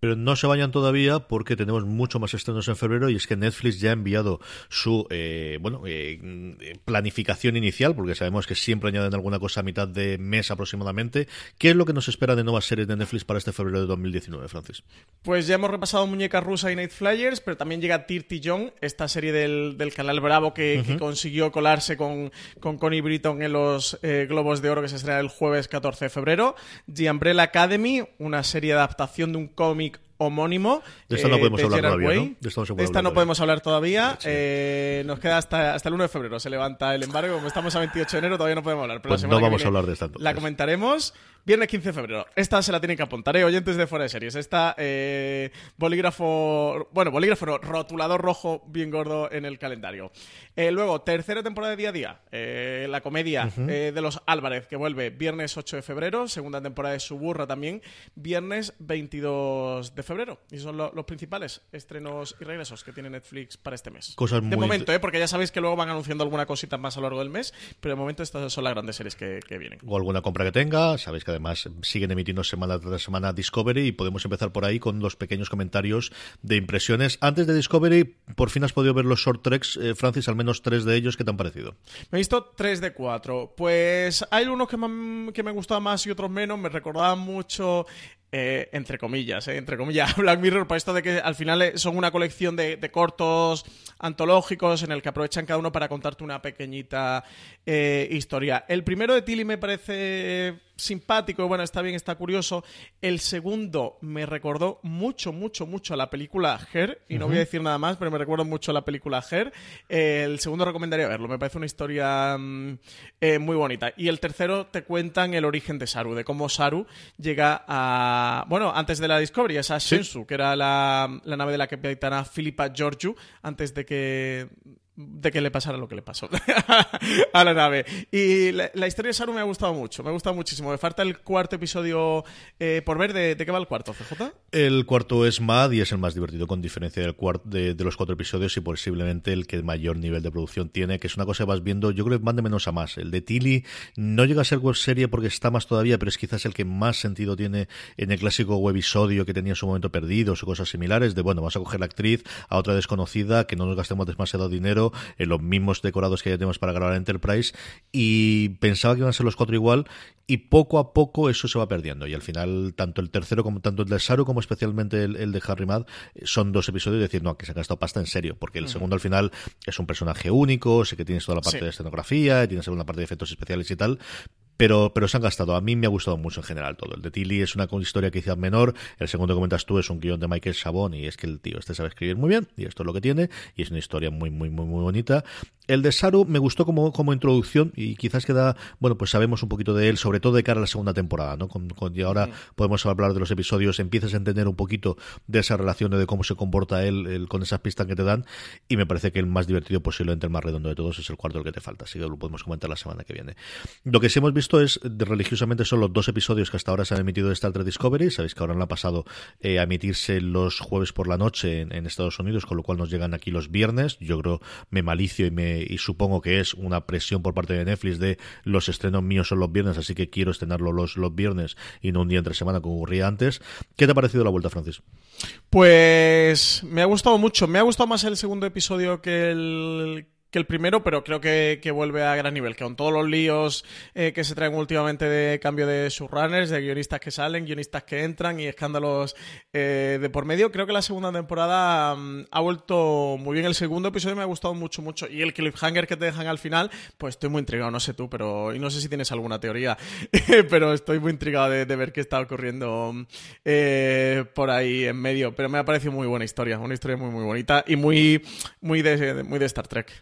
Pero no se vayan todavía porque tenemos mucho más estrenos en febrero y es que Netflix ya ha enviado su eh, bueno eh, planificación inicial, porque sabemos que siempre añaden alguna cosa a mitad de mes aproximadamente. ¿Qué es lo que nos espera de nuevas series de Netflix para este febrero de 2019, Francis? Pues ya hemos repasado Muñeca Rusa y Night Flyers, pero también llega Tirty John, esta serie del, canal Bravo que, consiguió colarse con, con Connie Britton en los eh, Globos de Oro que se estrena el jueves 14 de febrero. The Umbrella Academy, una serie de adaptación de un cómic homónimo. De esta no podemos de hablar Gerard todavía, Way. ¿no? De esta no se De puede esta hablar no todavía. podemos hablar todavía. Sí. Eh, nos queda hasta, hasta el 1 de febrero. Se levanta el embargo. Como estamos a 28 de enero, todavía no podemos hablar. Pero Pues la no vamos a hablar de esta entonces. La comentaremos. Viernes 15 de febrero. Esta se la tienen que apuntar, ¿eh? oyentes de Fuera de Series. Esta eh, bolígrafo. Bueno, bolígrafo no, rotulador rojo bien gordo en el calendario. Eh, luego, tercera temporada de día a día. Eh, la comedia de los Álvarez, que vuelve viernes 8 de febrero. Segunda temporada de Suburra también. Viernes 22 de febrero. Y son lo- los principales estrenos y regresos que tiene Netflix para este mes. Cosas de muy momento, ¿eh? porque ya sabéis que luego van anunciando alguna cosita más a lo largo del mes. Pero de momento estas son las grandes series que, que vienen. o alguna compra que tenga. Sabéis que además siguen emitiendo semana tras semana Discovery y podemos empezar por ahí con los pequeños comentarios de impresiones. Antes de Discovery, por fin has podido ver los short treks, eh, Francis, al menos tres de ellos. ¿Qué te han parecido? Me he visto 3 de 4. Pues hay unos que me, han- que me gustaban más y otros menos. Me recordaban mucho, eh, entre comillas, eh, entre comillas, [LAUGHS] Black Mirror, por esto de que al final eh, son una colección de, de cortos antológicos en el que aprovechan cada uno para contarte una pequeñita eh, historia. El primero de Tilly me parece simpático, bueno, está bien, está curioso. El segundo me recordó mucho, mucho, mucho a la película Her, y no voy a decir nada más, pero me recuerda mucho a la película Her. Eh, el segundo recomendaría verlo, me parece una historia mm, eh, muy bonita. Y el tercero te cuentan el origen de Saru, de cómo Saru llega a. Bueno, antes de la Discovery, esa Shensu, que era la, la nave de la capitana Philippa Georgiou, antes de que de que le pasara lo que le pasó [LAUGHS] a la nave. Y la, historia de Saru me ha gustado mucho, me ha gustado muchísimo. Me falta el cuarto episodio eh, por ver. ¿De, qué va el cuarto, CJ? El cuarto es Mad y es el más divertido, con diferencia del de, de los cuatro episodios y posiblemente el que mayor nivel de producción tiene, que es una cosa que vas viendo, yo creo que van de menos a más. El de Tilly no llega a ser web serie porque está más todavía, pero es quizás el que más sentido tiene en el clásico webisodio que tenía en su momento perdidos o cosas similares, de bueno, vamos a coger la actriz a otra desconocida, que no nos gastemos demasiado dinero en los mismos decorados que ya tenemos para grabar Enterprise, y pensaba que iban a ser los cuatro igual, y poco a poco eso se va perdiendo. Y al final, tanto el tercero como tanto el de Saru como especialmente el, el de Harry Mad eh, son dos episodios de decir, no, que se ha gastado pasta en serio, porque el segundo al final es un personaje único, sé que tienes toda la parte Sí. de escenografía, tienes alguna parte de efectos especiales y tal. Pero, pero se han gastado. A mí me ha gustado mucho en general todo. El de Tilly es una historia quizás menor. El segundo que comentas tú es un guion de Michael Chabón y es que el tío este sabe escribir muy bien y esto es lo que tiene y es una historia muy, muy, muy, muy bonita. El de Saru me gustó como, como introducción y quizás queda, bueno, pues sabemos un poquito de él, sobre todo de cara a la segunda temporada, ¿no? Con, con- y ahora podemos hablar de los episodios, empiezas a entender un poquito de esa relación de cómo se comporta él, él con esas pistas que te dan y me parece que el más divertido, posiblemente el más redondo de todos, es el cuarto el que te falta, así que lo podemos comentar la semana que viene. Lo que sí hemos visto es, de- religiosamente, son los dos episodios que hasta ahora se han emitido de Star Trek Discovery, sabéis que ahora no ha pasado eh, a emitirse los jueves por la noche en, en Estados Unidos, con lo cual nos llegan aquí los viernes, yo creo, me malicio y, me, y supongo que es una presión por parte de Netflix de los estrenos míos son los viernes, así que quiero estrenarlo los, los viernes y no un día entre semana como ocurría antes. ¿Qué te ha parecido la vuelta, Francis? Pues me ha gustado mucho. Me ha gustado más el segundo episodio que el, que el primero, pero creo que, que vuelve a gran nivel. Que con todos los líos eh, que se traen últimamente de cambio de subrunners, de guionistas que salen, guionistas que entran y escándalos eh, de por medio, creo que la segunda temporada mm, ha vuelto muy bien. El segundo episodio me ha gustado mucho, mucho. Y el cliffhanger que te dejan al final, pues estoy muy intrigado, no sé tú, pero. Y no sé si tienes alguna teoría, [LAUGHS] pero estoy muy intrigado de, ver qué está ocurriendo eh, por ahí en medio. Pero me ha parecido muy buena historia, una historia muy, muy bonita y muy, muy, de, muy de Star Trek.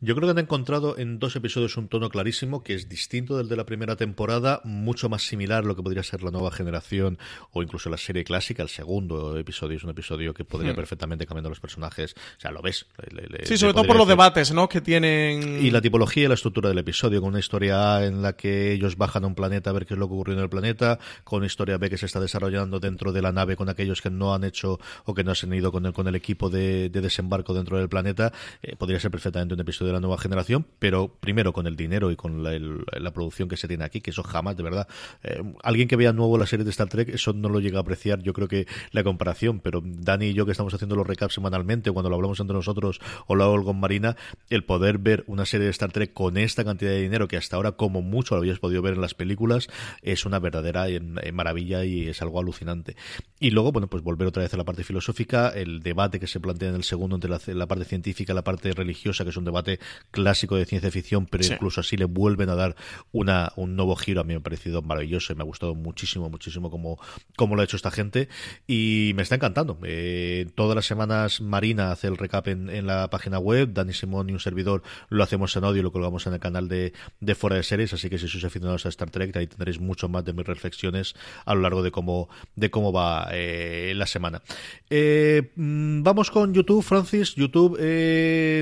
Yo creo que han encontrado en dos episodios un tono clarísimo que es distinto del de la primera temporada, mucho más similar a lo que podría ser la nueva generación o incluso la serie clásica. El segundo episodio es un episodio que podría Hmm. perfectamente cambiar los personajes. O sea, lo ves. Le- le- Sí, sobre todo por los debates, ¿no? Que tienen. y la tipología y la estructura del episodio, con una historia A en la que ellos bajan a un planeta a ver qué es lo que ocurrió en el planeta, con una historia B que se está desarrollando dentro de la nave con aquellos que no han hecho o que no se han ido con el, con el equipo de, de desembarco dentro del planeta, eh, podría ser perfectamente un episodio de la nueva generación, pero primero con el dinero y con la, producción que se tiene aquí, que eso jamás, de verdad, eh, alguien que vea nuevo la serie de Star Trek, eso no lo llega a apreciar, yo creo que la comparación, pero Dani y yo que estamos haciendo los recaps semanalmente, cuando lo hablamos entre nosotros o lo hago con Marina, el poder ver una serie de Star Trek con esta cantidad de dinero que hasta ahora como mucho lo habías podido ver en las películas es una verdadera eh, eh, maravilla y es algo alucinante. Y luego, bueno, pues volver otra vez a la parte filosófica, el debate que se plantea en el segundo entre la, la parte científica y la parte religiosa, que es un debate clásico de ciencia ficción, pero incluso así le vuelven a dar una, un nuevo giro. A mí me ha parecido maravilloso y me ha gustado muchísimo, muchísimo como, como lo ha hecho esta gente y me está encantando. Eh, todas las semanas Marina hace el recap en, en, la página web, Dani Simón y un servidor lo hacemos en audio y lo colgamos en el canal de, de Fuera de Series, así que si sois aficionados a Star Trek, ahí tendréis mucho más de mis reflexiones a lo largo de cómo, de cómo va eh, la semana. Eh, mm, vamos con YouTube, Francis. YouTube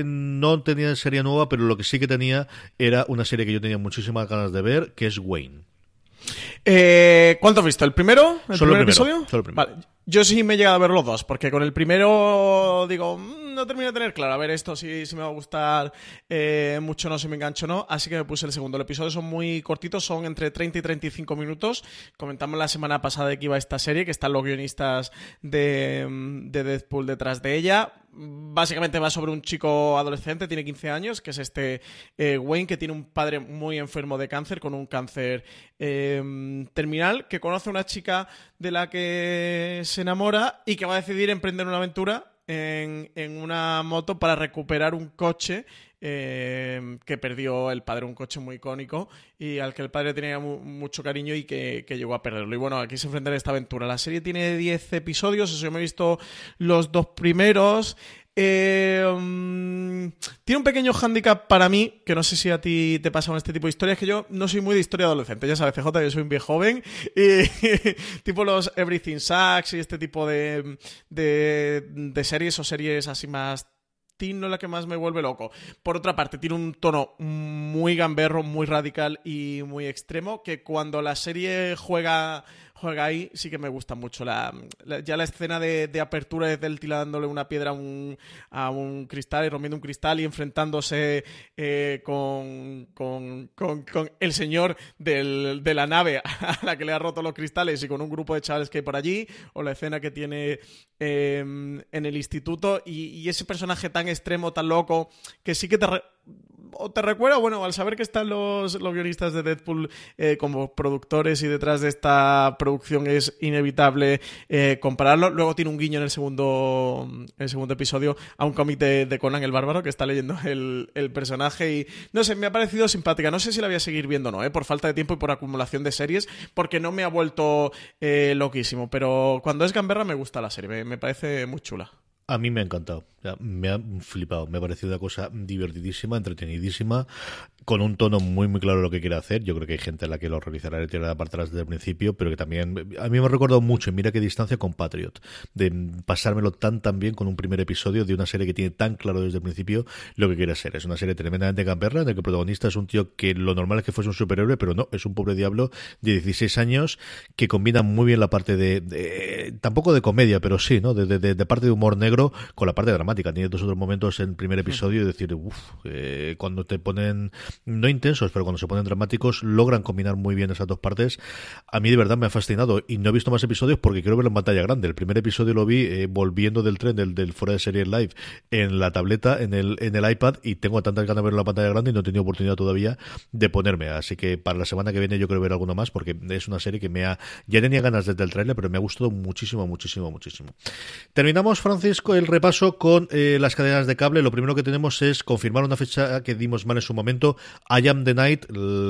no tenía serie nueva, pero lo que sí que tenía era una serie que yo tenía muchísimas ganas de ver, que es Wayne. Eh, ¿Cuánto has visto? ¿El primero? ¿El Solo primer el primero, episodio? solo el primero. Vale. Yo sí me he llegado a ver los dos, porque con el primero digo, "Mm, no termino de tener claro, a ver esto si, si me va a gustar eh, mucho no, si me engancho o no, así que me puse el segundo. El episodio son muy cortitos, son entre 30 y 35 minutos. Comentamos la semana pasada de que iba esta serie, que están los guionistas de, mm, de Deadpool detrás de ella. Básicamente va sobre un chico adolescente, tiene 15 años, que es este eh, Wayne, que tiene un padre muy enfermo de cáncer, con un cáncer eh, terminal, que conoce a una chica de la que se enamora y que va a decidir emprender una aventura en, en una moto para recuperar un coche eh, que perdió el padre, un coche muy icónico y al que el padre tenía mu- mucho cariño y que, que llegó a perderlo. Y bueno, aquí se enfrenta a esta aventura. La serie tiene 10 episodios, eso yo me he visto los dos primeros. Eh, mm, tiene un pequeño hándicap para mí, que no sé si a ti te pasa con este tipo de historias, que yo no soy muy de historia adolescente. Ya sabes, CJ, yo soy un viejo joven. Y [LAUGHS] tipo los Everything Sucks y este tipo de, de, de series o series así más no la que más me vuelve loco. Por otra parte, tiene un tono muy gamberro, muy radical y muy extremo, que cuando la serie juega, juega ahí, sí que me gusta mucho. La, ya la escena de, de apertura es del tirándole una piedra a un, a un cristal y rompiendo un cristal y enfrentándose eh, con, con, con- con el señor del- de la nave [LAUGHS] a la que le ha roto los cristales y con un grupo de chavales que hay por allí, o la escena que tiene eh, en el instituto y, ese personaje tan extremo, tan loco, que sí que te... o te recuerda, bueno, al saber que están los, los guionistas de Deadpool eh, como productores y detrás de esta producción es inevitable eh, compararlo. Luego tiene un guiño en el segundo, en el segundo episodio a un cómic de, Conan el Bárbaro que está leyendo el, el personaje y no sé, me ha parecido simpática. No sé si la voy a seguir viendo o no, eh, por falta de tiempo y por acumulación de series, porque no me ha vuelto eh, loquísimo. Pero cuando es gamberra me gusta la serie, me parece muy chula. A mí me ha encantado, me ha flipado, me ha parecido una cosa divertidísima, entretenidísima, con un tono muy muy claro lo que quiere hacer. Yo creo que hay gente a la que lo realizará y tirará para atrás desde el principio, pero que también a mí me ha recordado mucho, y mira qué distancia con Patriot, de pasármelo tan tan bien con un primer episodio de una serie que tiene tan claro desde el principio lo que quiere ser. Es una serie tremendamente gamberra, en el que el protagonista es un tío que lo normal es que fuese un superhéroe, pero no, es un pobre diablo de 16 años que combina muy bien la parte de, tampoco de comedia, pero sí, ¿no? De, parte de humor negro con la parte dramática. Tiene dos otros momentos en el primer episodio y decir, uff, cuando te ponen, no intensos, pero cuando se ponen dramáticos, logran combinar muy bien esas dos partes. A mí de verdad me ha fascinado y no he visto más episodios porque quiero verlo en pantalla grande. El primer episodio lo vi eh, volviendo del tren del, del fuera de serie live en la tableta, en el, en el iPad y tengo tantas ganas de verlo en la pantalla grande y no he tenido oportunidad todavía de ponerme. Así que para la semana que viene yo quiero ver alguno más porque es una serie que me ha, ya tenía ganas desde el trailer, pero me ha gustado muchísimo, muchísimo, muchísimo. Terminamos, Francisco, el repaso con eh, las cadenas de cable. Lo primero que tenemos es confirmar una fecha que dimos mal en su momento. I Am the Night,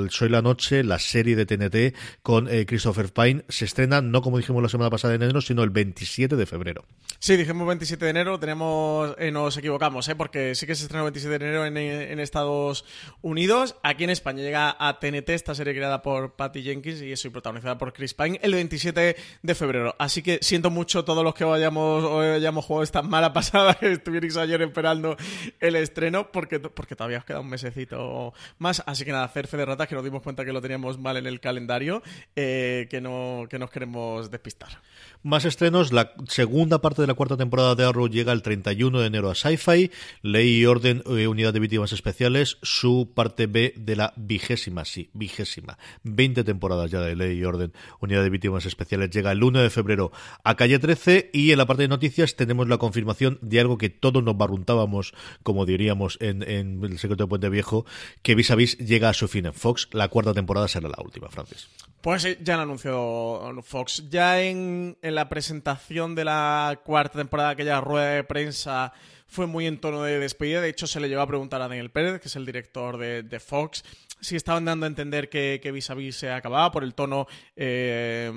Soy la Noche, la serie de TNT con eh, Christopher Pine. Se estrena, no como dijimos la semana pasada en enero, sino el 27 de febrero. Sí, dijimos 27 de enero, tenemos, eh, nos equivocamos, ¿eh? porque sí que se estrenó el 27 de enero en, en Estados Unidos. Aquí en España llega a TNT, esta serie creada por Patty Jenkins y eso, y protagonizada por Chris Pine, el 27 de febrero. Así que siento mucho todos los que vayamos, o hayamos jugado esta mala [LAUGHS] pasada que estuvierais ayer esperando el estreno, porque, porque todavía os queda un mesecito más. Así que nada, hacer fe de ratas, que nos dimos cuenta que lo teníamos mal en el calendario, eh, que, no, que nos queremos despistar. Más estrenos, la segunda parte de la cuarta temporada de Arrow llega el 31 de enero a Sci-Fi, Ley y Orden, eh, Unidad de Víctimas Especiales, su parte B de la vigésima, sí, vigésima, 20 temporadas ya de Ley y Orden, Unidad de Víctimas Especiales, llega el 1 de febrero a Calle 13 y en la parte de noticias tenemos la confirmación de algo que todos nos barruntábamos, como diríamos en, El secreto de Puente Viejo, que vis a vis llega a su fin en Fox. La cuarta temporada será la última, Francis. Pues sí, ya han anunciado Fox. Ya en, en la presentación de la cuarta temporada, aquella rueda de prensa fue muy en tono de despedida. De hecho, se le llevó a preguntar a Daniel Pérez, que es el director de, de Fox, si estaban dando a entender que, que Vis a Vis se acababa por el tono eh,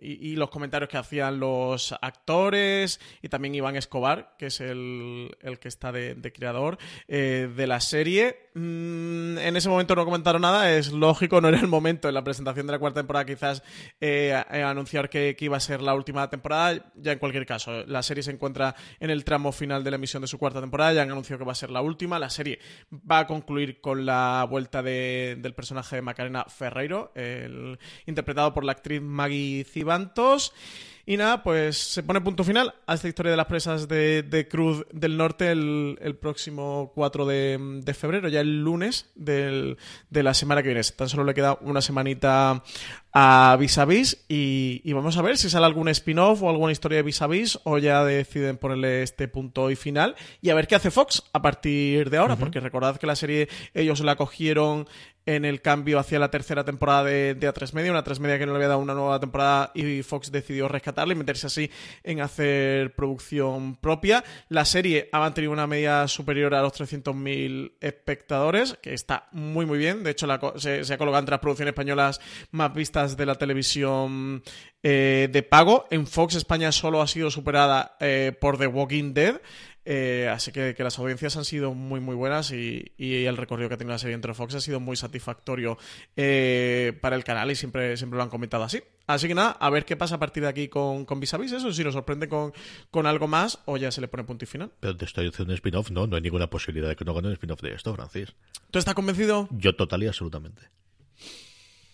y, los comentarios que hacían los actores y también Iván Escobar, que es el, el que está de, creador eh, de la serie. Mm, en ese momento no comentaron nada, es lógico, no era el momento en la presentación de la cuarta temporada quizás eh, anunciar que, que, iba a ser la última temporada. Ya en cualquier caso, la serie se encuentra en el tramo final de la emisión de su cuarta temporada, ya han anunciado que va a ser la última. La serie va a concluir con la vuelta de del personaje de Macarena Ferreiro, interpretado por la actriz Maggie Cibantos. Y nada, pues se pone punto final a esta historia de las presas de, Cruz del Norte el, próximo 4 de, febrero, ya el lunes de la semana que viene. Tan solo le queda una semanita a Vis a Vis y, vamos a ver si sale algún spin-off o alguna historia de Vis a Vis o ya deciden ponerle este punto y final y a ver qué hace Fox a partir de ahora, porque recordad que la serie ellos la cogieron en el cambio hacia la tercera temporada de, de A3 Media, una A3 Media que no le había dado una nueva temporada y Fox decidió rescatarla y meterse así en hacer producción propia. La serie ha mantenido una media superior a los 300.000 espectadores, que está muy muy bien. De hecho, se, ha colocado entre las producciones españolas más vistas de la televisión eh, de pago. En Fox España solo ha sido superada eh, por The Walking Dead. Eh, así que, las audiencias han sido muy, muy buenas y, el recorrido que ha tenido la serie entre Fox ha sido muy satisfactorio eh, para el canal y siempre, siempre lo han comentado así. Así que nada, a ver qué pasa a partir de aquí con, con Vis eso, si nos sorprende con, con algo más o ya se le pone punto y final. Pero te estoy haciendo un spin-off, no, no hay ninguna posibilidad de que no hagan un spin-off de esto, Francis. ¿Tú estás convencido? Yo total y absolutamente.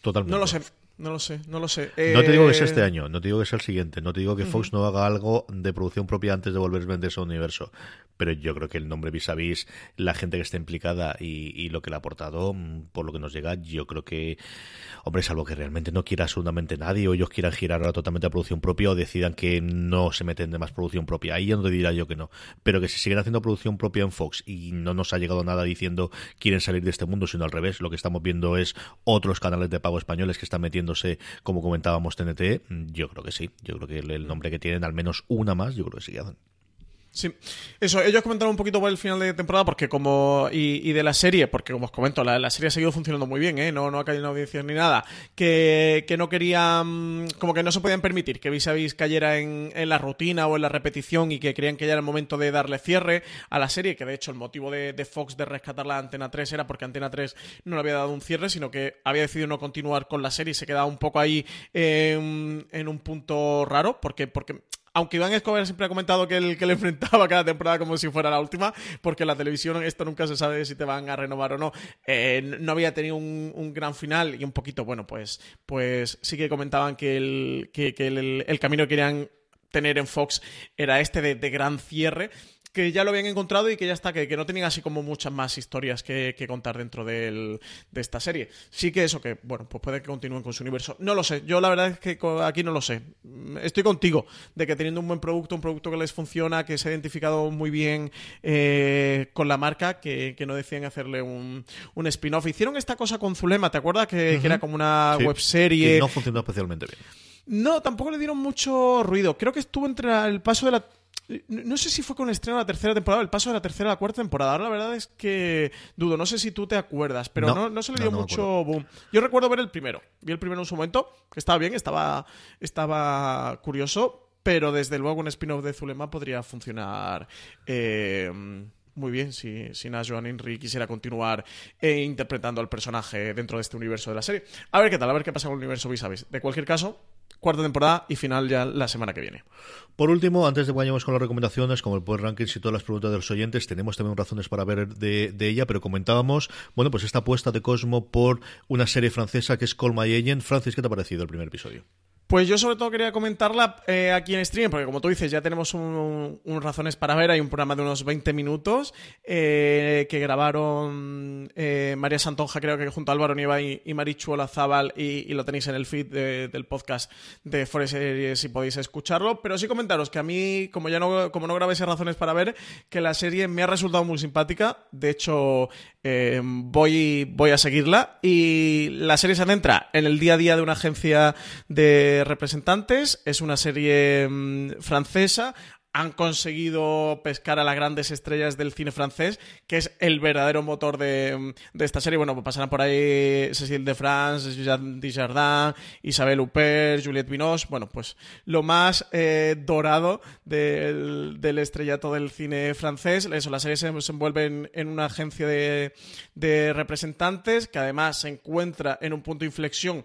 Totalmente. No lo sé. No lo sé, no lo sé. No te digo que sea este eh, año, no te digo que sea el siguiente, no te digo que Fox no haga algo de producción propia antes de volver a vender ese universo, pero yo creo que el nombre vis a vis, la gente que está implicada y, lo que le ha aportado, mm, por lo que nos llega, yo creo que, hombre, salvo que realmente no quiera absolutamente nadie o ellos quieran girar ahora totalmente a producción propia o decidan que no se meten de más producción propia, ahí ya no te dirá yo que no, pero que si siguen haciendo producción propia en Fox y no nos ha llegado nada diciendo quieren salir de este mundo, sino al revés, lo que estamos viendo es otros canales de pago españoles que están metiendo como comentábamos, TNT, yo creo que sí. Yo creo que el, nombre que tienen, al menos una más, yo creo que sí que hacen. Sí, eso, ellos comentaron un poquito por el final de temporada porque como, y, de la serie, porque como os comento, la, serie ha seguido funcionando muy bien, ¿eh? no, no ha caído en audiencia ni nada, que, no querían, como que no se podían permitir que Vis a Vis cayera en, la rutina o en la repetición y que creían que ya era el momento de darle cierre a la serie, que de hecho el motivo de, Fox de rescatar la Antena 3 era porque Antena 3 no le había dado un cierre, sino que había decidido no continuar con la serie y se quedaba un poco ahí en, en un punto raro, porque, porque aunque Iván Escobar siempre ha comentado que él que le [LAUGHS] enfrentaba cada temporada como si fuera la última, porque la televisión esto nunca se sabe si te van a renovar o no, eh, no había tenido un, gran final y un poquito, bueno, pues, pues sí que comentaban que el, que, el, camino que querían tener en Fox era este de gran cierre que ya lo habían encontrado y que ya está, que, no tenían así como muchas más historias que, contar dentro de esta serie. Sí que eso, que bueno, pues puede que continúen con su universo. No lo sé, yo la verdad es que aquí no lo sé. Estoy contigo, de que teniendo un buen producto, un producto que les funciona, que se ha identificado muy bien eh, con la marca, que, no decían hacerle un, spin-off. Hicieron esta cosa con Zulema, ¿te acuerdas? Que, era como una web webserie. Que no funcionó especialmente bien. No, tampoco le dieron mucho ruido. Creo que estuvo entre el paso de la no sé si fue con el estreno de la tercera temporada, el paso de la tercera a la cuarta temporada. Ahora la verdad es que dudo, no sé si tú te acuerdas, pero no, no, se le dio mucho boom. Yo recuerdo ver el primero. Vi el primero en su momento, que estaba bien, estaba, estaba curioso, pero desde luego un spin-off de Zulema podría funcionar. Eh, muy bien si, si Joan Henry quisiera continuar eh, interpretando al personaje dentro de este universo de la serie. A ver qué tal, a ver qué pasa con el universo vis a vis. De cualquier caso, cuarta temporada y final ya la semana que viene. Por último, antes de que vayamos con las recomendaciones, como el Power Rankings y todas las preguntas de los oyentes, tenemos también razones para ver de, ella, pero comentábamos, bueno, pues esta apuesta de Cosmo por una serie francesa que es Call My Agent. Francis, ¿qué te ha parecido el primer episodio? Pues yo sobre todo quería comentarla eh, aquí en stream, porque como tú dices, ya tenemos un, razones para ver, hay un programa de unos 20 minutos eh, que grabaron eh, María Santonja, creo que junto a Álvaro Nieva y, y Marichu Olazábal, y, lo tenéis en el feed del podcast de Forest Series si podéis escucharlo. Pero sí comentaros que a mí, como ya no, como no grabé razones para ver, que la serie me ha resultado muy simpática. De hecho, voy, voy a seguirla. Y la serie se centra en el día a día de una agencia de representantes. Es una serie mm, francesa han conseguido pescar a las grandes estrellas del cine francés, que es el verdadero motor de, esta serie. Bueno, pues pasarán por ahí Cécile de France, Jean Dujardin, Isabelle Huppert, Juliette Binoche. Bueno, pues lo más eh, dorado del, estrellato del cine francés. Eso, la serie se, envuelve en, una agencia de, de representantes que además se encuentra en un punto de inflexión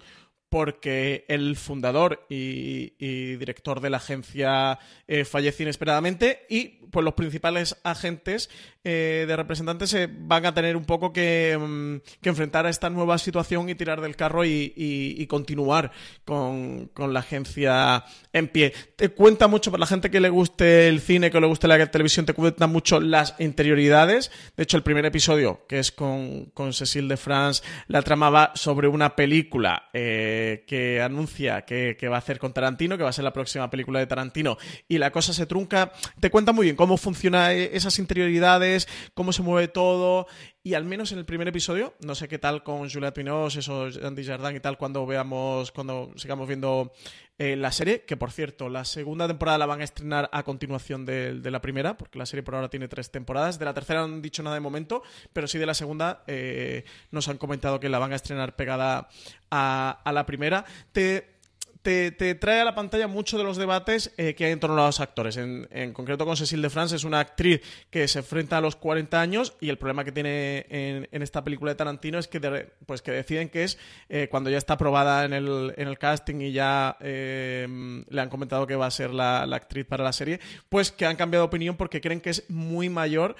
porque el fundador y, director de la agencia eh, falleció inesperadamente y pues los principales agentes eh, de representantes se van a tener un poco que, mm, enfrentar a esta nueva situación y tirar del carro y, continuar con, la agencia en pie. Te cuenta mucho, para la gente que le guste el cine, que le guste la televisión, te cuenta mucho las interioridades. De hecho, el primer episodio, que es con, con Cecile de France, la trama va sobre una película eh, que anuncia que, que va a hacer con Tarantino, que va a ser la próxima película de Tarantino, y la cosa se trunca. Te cuenta muy bien cómo funcionan eh, esas interioridades, cómo se mueve todo. Y al menos en el primer episodio, no sé qué tal con Juliette Binoche, eso, Andy Jardin y tal, cuando veamos, cuando sigamos viendo eh, la serie, que por cierto, la segunda temporada la van a estrenar a continuación de, la primera, porque la serie por ahora tiene tres temporadas. De la tercera no han dicho nada de momento, pero sí de la segunda eh, nos han comentado que la van a estrenar pegada a, a la primera. Te te, trae a la pantalla mucho de los debates eh, que hay en torno a los actores. En, concreto con Cecile de France es una actriz que se enfrenta a los 40 años y el problema que tiene en, esta película de Tarantino es que, pues que deciden que es eh, cuando ya está aprobada en el, en el casting y ya eh, le han comentado que va a ser la, actriz para la serie, pues que han cambiado de opinión porque creen que es muy mayor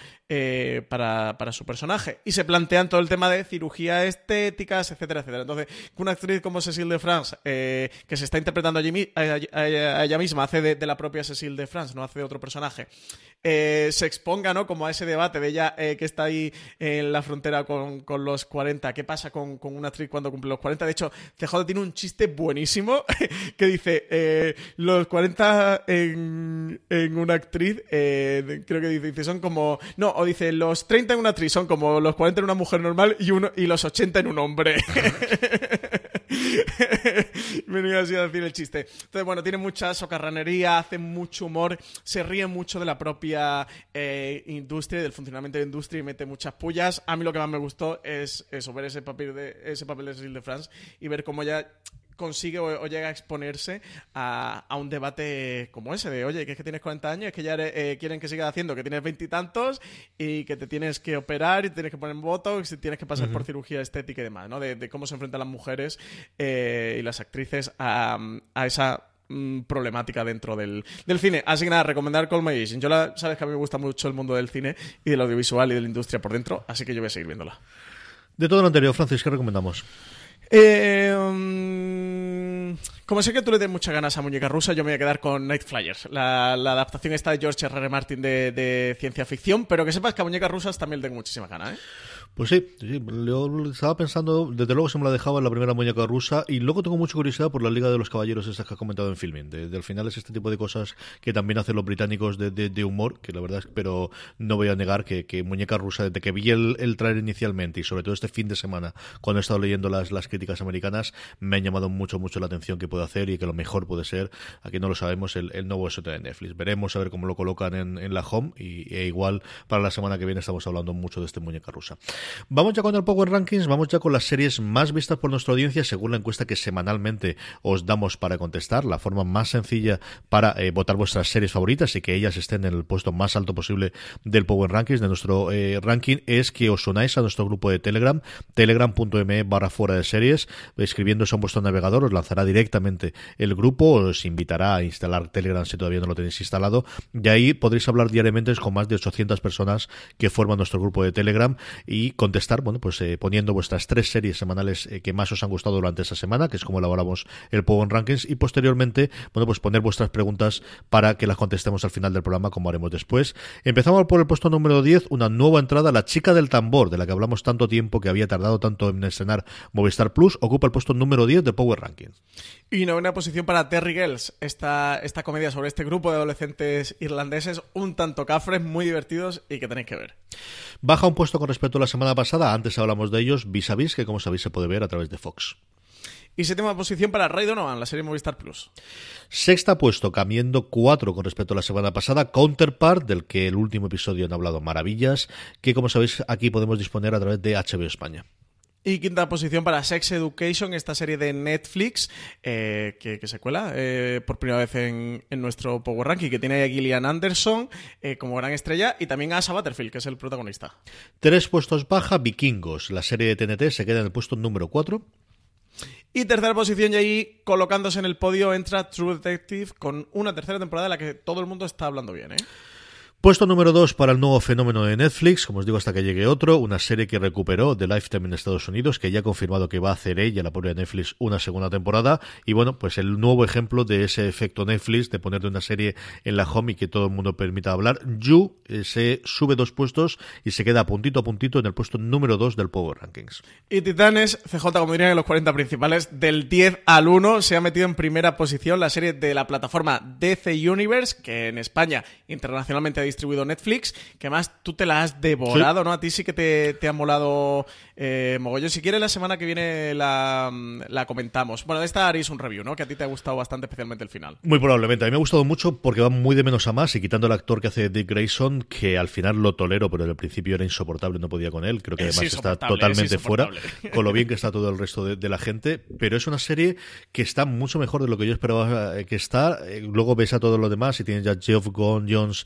para, para, su personaje. Y se plantean todo el tema de cirugía estéticas, etcétera, etcétera. Entonces, una actriz como Cecile de France, que se está interpretando a, ella misma, hace de, la propia Cecile de France, no hace de otro personaje, eh, se exponga ¿no? como a ese debate de ella eh, que está ahí en la frontera con, los 40, qué pasa con, una actriz cuando cumple los 40. De hecho, CJ tiene un chiste buenísimo [LAUGHS] que dice, eh, los 40 en, una actriz, creo que dice, son como, no, o dice, los 30 en una actriz son como los 40 en una mujer normal y, uno, y los 80 en un hombre. [LAUGHS] Venía así a decir el chiste. Entonces, bueno, tiene mucha socarranería, hace mucho humor, se ríe mucho de la propia eh, industria, del funcionamiento de la industria y mete muchas pullas. A mí lo que más me gustó es eso, ver ese papel de, ese papel de Cecil de France y ver cómo ya consigue o, llega a exponerse a, un debate como ese, de oye, que es que tienes 40 años, es que ya eh, quieren que sigas haciendo, que tienes veintitantos y, que te tienes que operar y tienes que poner voto y tienes que pasar por cirugía estética y demás, ¿no? De, cómo se enfrentan las mujeres eh, y las actrices a, esa mm, problemática dentro del, cine. Así que nada, recomendar Call My Yo la, sabes que a mí me gusta mucho el mundo del cine y del audiovisual y de la industria por dentro, así que yo voy a seguir viéndola. De todo lo anterior, Francis, ¿qué recomendamos? Eh, mm, como sé que tú le tienes muchas ganas a Muñeca Rusa, yo me voy a quedar con Night Flyers, la, adaptación esta de George R. R. Martin de, de, ciencia ficción, pero que sepas que a Muñecas Rusas también le tengo muchísimas ganas, ¿eh? Pues sí, sí, yo estaba pensando, desde luego se me la dejaba en la primera muñeca rusa y luego tengo mucha curiosidad por la Liga de los Caballeros esas que has comentado en filming. De, al final es este tipo de cosas que también hacen los británicos de, humor, que la verdad es, pero no voy a negar que, muñeca rusa, desde que vi el, el trailer inicialmente y sobre todo este fin de semana, cuando he estado leyendo las, las críticas americanas, me han llamado mucho, mucho la atención que puede hacer y que lo mejor puede ser, aquí no lo sabemos, el, el nuevo SOT de Netflix. Veremos a ver cómo lo colocan en, en la home y, e igual para la semana que viene estamos hablando mucho de este muñeca rusa. Vamos ya con el Power Rankings, vamos ya con las series más vistas por nuestra audiencia según la encuesta que semanalmente os damos para contestar. La forma más sencilla para eh, votar vuestras series favoritas y que ellas estén en el puesto más alto posible del Power Rankings, de nuestro eh, ranking, es que os unáis a nuestro grupo de Telegram, telegram.me barra fuera de series, escribiéndose en vuestro navegador, os lanzará directamente el grupo, os invitará a instalar Telegram si todavía no lo tenéis instalado, y ahí podréis hablar diariamente con más de 800 personas que forman nuestro grupo de Telegram y y contestar, bueno, pues eh, poniendo vuestras tres series semanales eh, que más os han gustado durante esa semana, que es como elaboramos el Power Rankings, y posteriormente, bueno, pues poner vuestras preguntas para que las contestemos al final del programa, como haremos después. Empezamos por el puesto número 10, una nueva entrada, La Chica del Tambor, de la que hablamos tanto tiempo que había tardado tanto en estrenar Movistar Plus, ocupa el puesto número 10 de Power Rankings. Y novena posición para Terry Girls, esta, esta comedia sobre este grupo de adolescentes irlandeses, un tanto cafres, muy divertidos y que tenéis que ver. Baja un puesto con respecto a la semana pasada, antes hablamos de ellos, vis a vis, que como sabéis se puede ver a través de Fox. Y séptima posición para Ray Donovan, la serie Movistar Plus. Sexta puesto, cambiando cuatro con respecto a la semana pasada, Counterpart, del que el último episodio han hablado maravillas, que como sabéis aquí podemos disponer a través de HBO España. Y quinta posición para Sex Education, esta serie de Netflix eh, que, se cuela eh, por primera vez en, nuestro Power Ranking, que tiene a Gillian Anderson eh, como gran estrella y también a Asa Butterfield, que es el protagonista. Tres puestos baja, Vikingos. La serie de TNT se queda en el puesto número cuatro. Y tercera posición, y ahí colocándose en el podio, entra True Detective con una tercera temporada de la que todo el mundo está hablando bien, ¿eh? Puesto número 2 para el nuevo fenómeno de Netflix, como os digo hasta que llegue otro, una serie que recuperó The Lifetime en Estados Unidos, que ya ha confirmado que va a hacer ella, la propia Netflix, una segunda temporada. Y bueno, pues el nuevo ejemplo de ese efecto Netflix, de ponerte una serie en la home y que todo el mundo permita hablar. You eh, se sube dos puestos y se queda puntito a puntito en el puesto número 2 del Power Rankings. Y Titanes, CJ, como dirían en los 40 principales, del 10 al 1 se ha metido en primera posición la serie de la plataforma DC Universe, que en España internacionalmente ha distribuido Netflix, que además tú te la has devorado, ¿no? A ti sí que te, te ha molado eh, mogollón. Si quieres, la semana que viene la, comentamos. Bueno, de esta haréis un review, ¿no? Que a ti te ha gustado bastante, especialmente el final. Muy probablemente. A mí me ha gustado mucho porque va muy de menos a más y quitando el actor que hace Dick Grayson, que al final lo tolero, pero en el principio era insoportable, no podía con él. Creo que además está totalmente fuera, con lo bien [LAUGHS] que está todo el resto de, la gente. Pero es una serie que está mucho mejor de lo que yo esperaba eh, que está. Eh, luego ves a todos los demás y tienes ya Jeff Jones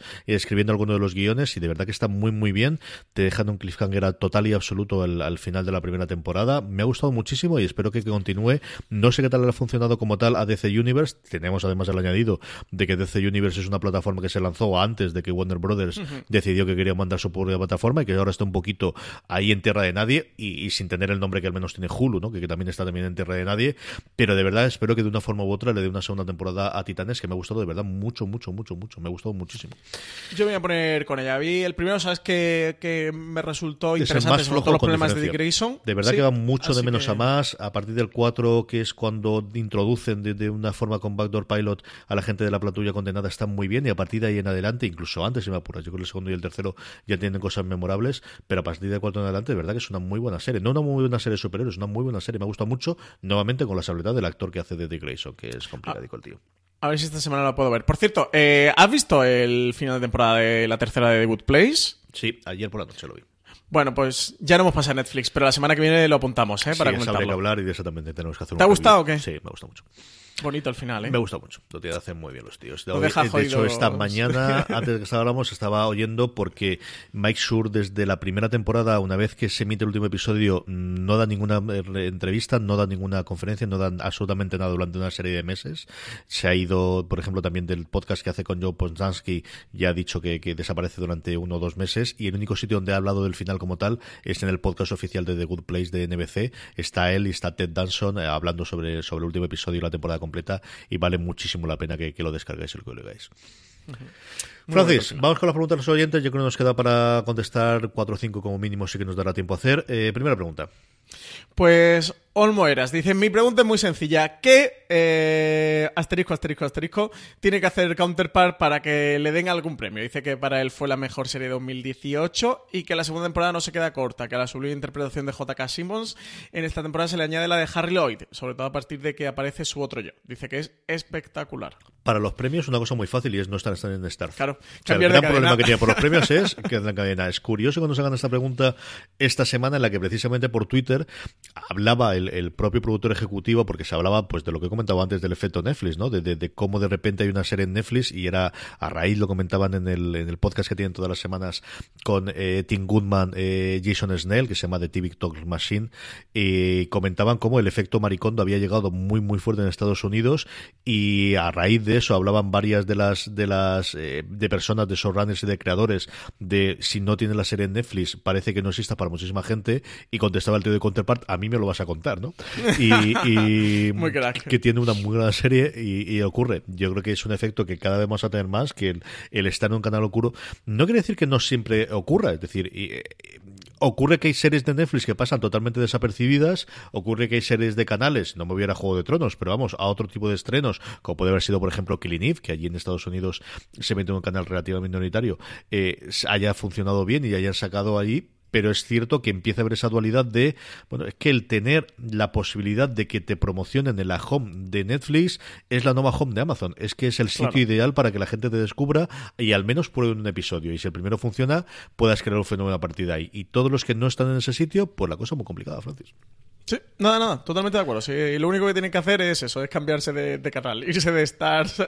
escribiendo algunos de los guiones y de verdad que está muy muy bien. Te dejan un cliffhanger total y absoluto al, al final de la primera temporada. Me ha gustado muchísimo y espero que continúe. No sé qué tal ha funcionado como tal a DC Universe. Tenemos además el añadido de que DC Universe es una plataforma que se lanzó antes de que Warner Brothers decidió que quería mandar su propia plataforma y que ahora está un poquito ahí en tierra de nadie y, sin tener el nombre que al menos tiene Hulu, ¿no? que, también está también en tierra de nadie. Pero de verdad espero que de una forma u otra le dé una segunda temporada a Titanes que me ha gustado de verdad mucho, mucho, mucho, mucho. Me ha gustado muchísimo. Yo voy a poner con ella. Vi el primero, ¿sabes? Que, que me resultó interesante, sobre los problemas de Dick Grayson. De verdad que va mucho de menos a más. A partir del 4, que es cuando introducen de, una forma con Backdoor Pilot a la gente de la platulla condenada, está muy bien. Y a partir de ahí en adelante, incluso antes, si me apuras, yo creo que el segundo y el tercero ya tienen cosas memorables. Pero a partir del 4 en adelante, de verdad que es una muy buena serie. No una muy buena serie superior, es una muy buena serie. Me gusta mucho, nuevamente con la habilidad del actor que hace de Dick Grayson, que es complicado el tío. A ver si esta semana la puedo ver. Por cierto, eh, ¿has visto el final de temporada de la tercera de The Good Place? Sí, ayer por la noche lo vi. Bueno, pues ya no hemos pasado a Netflix, pero la semana que viene lo apuntamos, ¿eh? Para sí, comentarlo. que hablar y de eso también tenemos que hacer ¿Te ha gustado o qué? Sí, me gusta mucho. Bonito el final, ¿eh? Me gusta mucho. Lo tienen hacer muy bien los tíos. De, hecho, esta mañana, [LAUGHS] antes de que hablamos, estaba oyendo porque Mike Sur, desde la primera temporada, una vez que se emite el último episodio, no da ninguna eh, entrevista, no da ninguna conferencia, no da absolutamente nada durante una serie de meses. Se ha ido, por ejemplo, también del podcast que hace con Joe Ponzansky, ya ha dicho que, desaparece durante uno o dos meses. Y el único sitio donde ha hablado del final como tal es en el podcast oficial de The Good Place de NBC. Está él y está Ted Danson eh, hablando sobre, sobre el último episodio y la temporada completa y vale muchísimo la pena que, lo descarguéis y lo que lo legáis. Francis, vamos con las preguntas de los oyentes. Yo creo que nos queda para contestar cuatro o cinco como mínimo, sí que nos dará tiempo a hacer. Eh, primera pregunta. Pues Olmo Eras dice, mi pregunta es muy sencilla. ¿Qué eh, asterisco, asterisco, asterisco tiene que hacer Counterpart para que le den algún premio? Dice que para él fue la mejor serie de 2018 y que la segunda temporada no se queda corta, que a la sublime interpretación de J.K. Simmons en esta temporada se le añade la de Harry Lloyd, sobre todo a partir de que aparece su otro yo. Dice que es espectacular. Para los premios una cosa muy fácil y es no estar en Star. Claro, el gran problema que tiene por los [LAUGHS] premios es que la cadena. Es curioso cuando se hagan esta pregunta esta semana en la que precisamente por Twitter hablaba el el, propio productor ejecutivo, porque se hablaba pues de lo que he comentado antes del efecto Netflix, ¿no? De, cómo de repente hay una serie en Netflix y era a raíz, lo comentaban en el, en el podcast que tienen todas las semanas con eh, Tim Goodman, eh, Jason Snell, que se llama The TV Talk Machine, y comentaban cómo el efecto Maricondo había llegado muy muy fuerte en Estados Unidos y a raíz de eso hablaban varias de las de las eh, de personas de showrunners y de creadores de si no tiene la serie en Netflix parece que no exista para muchísima gente. Y contestaba el tío de Counterpart a mí me lo vas a contar ¿no? y, [LAUGHS] que tiene una muy gran serie y, ocurre. Yo creo que es un efecto que cada vez vamos a tener más que el, estar en un canal oscuro. No quiere decir que no siempre ocurra es decir ocurre que hay series de Netflix que pasan totalmente desapercibidas, ocurre que hay series de canales, no me hubiera Juego de Tronos, pero vamos, a otro tipo de estrenos, como puede haber sido, por ejemplo, Killing Eve, que allí en Estados Unidos se mete un canal relativamente minoritario, eh, haya funcionado bien y hayan sacado allí pero es cierto que empieza a haber esa dualidad de, bueno, es que el tener la posibilidad de que te promocionen en la home de Netflix es la nueva home de Amazon. Es que es el sitio ideal para que la gente te descubra y al menos pruebe un episodio. Y si el primero funciona, puedas crear un fenómeno a partir de ahí. Y todos los que no están en ese sitio, pues la cosa es muy complicada, Francis. Sí, nada, nada, totalmente de acuerdo. Sí, lo único que tienen que hacer es eso, es cambiarse de, canal, [LAUGHS] irse de Stars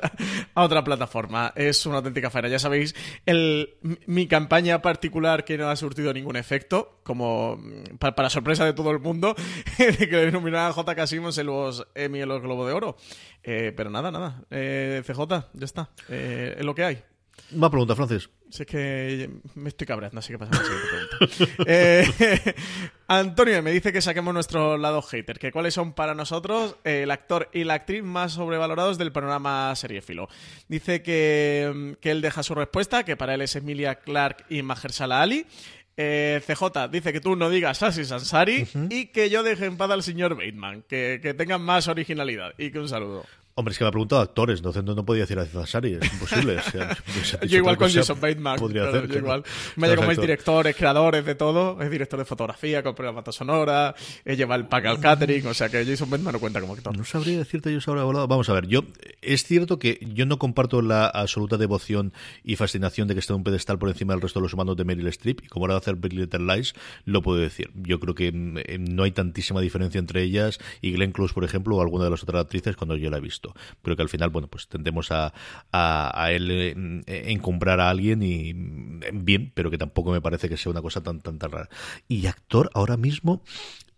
a otra plataforma. Es una auténtica faena. Ya sabéis, el, mi campaña particular que no ha surtido ningún efecto, como mm, para, sorpresa de todo el mundo, [LAUGHS] de que le nominaran a J.K. Simmons en los Emmy en los Globo de Oro. Eh, pero nada, nada. Eh, CJ, ya está. Eh, es lo que hay. Más pregunta, Francis. Si es que me estoy cabreando, así que pasa la siguiente pregunta. [LAUGHS] eh, Antonio me dice que saquemos nuestro lado hater, que cuáles son para nosotros el actor y la actriz más sobrevalorados del panorama seriéfilo. Dice que, que él deja su respuesta, que para él es Emilia Clark y Mahershala Ali. Eh, CJ dice que tú no digas Sassy Sansari y que yo deje en paz al señor Bateman, que, que tengan más originalidad y que un saludo. Hombre, es que me ha preguntado actores, no, no podía decir a Cesari, es imposible. [LAUGHS] yo igual con Jason Bateman. Podría hacer, yo igual. Me ha como directores, creadores de todo, es director de fotografía, con bata sonora, lleva el pack al catering, o sea que Jason Bateman no cuenta como actor. No sabría decirte yo sobre volado. Vamos a ver, yo es cierto que yo no comparto la absoluta devoción y fascinación de que esté en un pedestal por encima del resto de los humanos de Meryl Streep, y como ahora va a hacer Big Little Lies, lo puedo decir. Yo creo que mm, no hay tantísima diferencia entre ellas y Glenn Close, por ejemplo, o alguna de las otras actrices cuando yo la he visto. Creo que al final, bueno, pues tendemos a, a, él eh, encumbrar a alguien y bien, pero que tampoco me parece que sea una cosa tan, tan, tan rara. Y actor ahora mismo,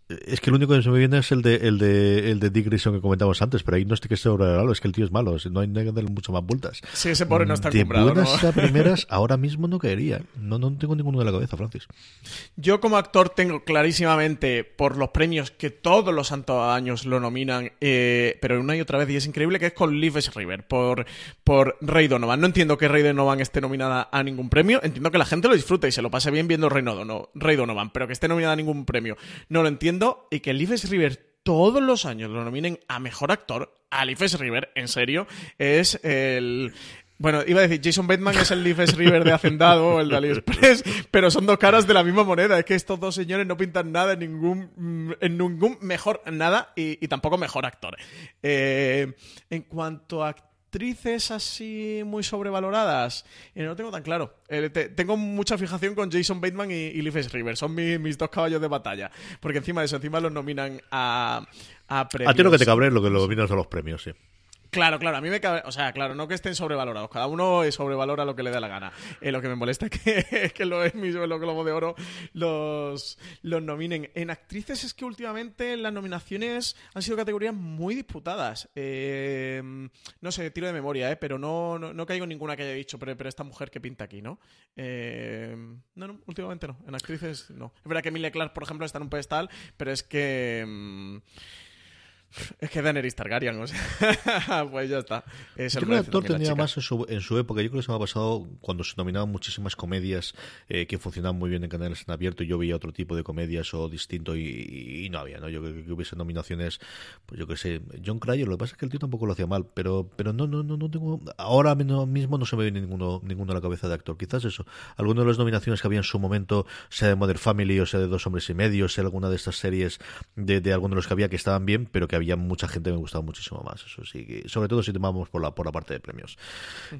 es que lo único que se me viene es el de el de el de Dick Grayson que comentamos antes, pero ahí no estoy que sea regalo, es que el tío es malo, no hay, que darle mucho más vueltas. Sí, ese pobre no está De buenas a [LAUGHS] primeras, ahora mismo no quería. No, no tengo ninguno de la cabeza, Francis. Yo como actor tengo clarísimamente por los premios que todos los santos años lo nominan, eh, pero una y otra vez, y es increíble, que es con Lives River, por, por Rey Donovan. No entiendo que Rey Donovan esté nominada a ningún premio, entiendo que la gente lo disfruta y se lo pase bien viendo Rey Donovan, pero que esté nominada a ningún premio, no lo entiendo y que Leifes River todos los años lo nominen a mejor actor, a River, en serio, es el, bueno, iba a decir, Jason Bateman es el Leifes River de Hacendado, el de AliExpress, [LAUGHS] pero son dos caras de la misma moneda. Es que estos dos señores no pintan nada en ningún, en ningún mejor nada y, tampoco mejor actor. Eh, en cuanto a actrices así muy sobrevaloradas, y no lo tengo tan claro. Eh, tengo mucha fijación con Jason Bateman y, y River, son mis dos caballos de batalla, porque encima de eso, encima los nominan a, a premios. A ti lo que te cabre es lo que lo nominas a los premios, sí. Claro, claro, a mí me cabe, o sea, claro, no que estén sobrevalorados, cada uno sobrevalora lo que le da la gana. Eh, lo que me molesta es que, [LAUGHS] que los Emmys o los de Oro los, los nominen. En actrices es que últimamente las nominaciones han sido categorías muy disputadas. Eh, no sé, tiro de memoria, ¿eh? pero no, no, caigo en ninguna que haya dicho, pero, pero esta mujer que pinta aquí, ¿no? Eh, no, no, últimamente no. En actrices no. Es verdad que Emilia Clark, por ejemplo, está en un pedestal, pero es que... Mm, es que Daenerys Targaryen, o sea, [LAUGHS] pues ya está. Es el actor tenía más en su, en su, época. Yo creo que se me ha pasado cuando se nominaban muchísimas comedias eh, que funcionaban muy bien en canales en abierto. Yo veía otro tipo de comedias o distinto y, no había, ¿no? Yo creo que, hubiese nominaciones, pues yo qué sé, John Cryer. Lo que pasa es que el tío tampoco lo hacía mal, pero pero no no no, no tengo. Ahora mismo no se me viene ninguno, ninguno a la cabeza de actor. Quizás eso. Algunas de las nominaciones que había en su momento, sea de Mother Family o sea de Dos Hombres y Medio, sea alguna de estas series de, de algunos de los que había que estaban bien, pero que había mucha gente que me gustaba muchísimo más. Eso sí, sobre todo si tomamos por la, por la parte de premios.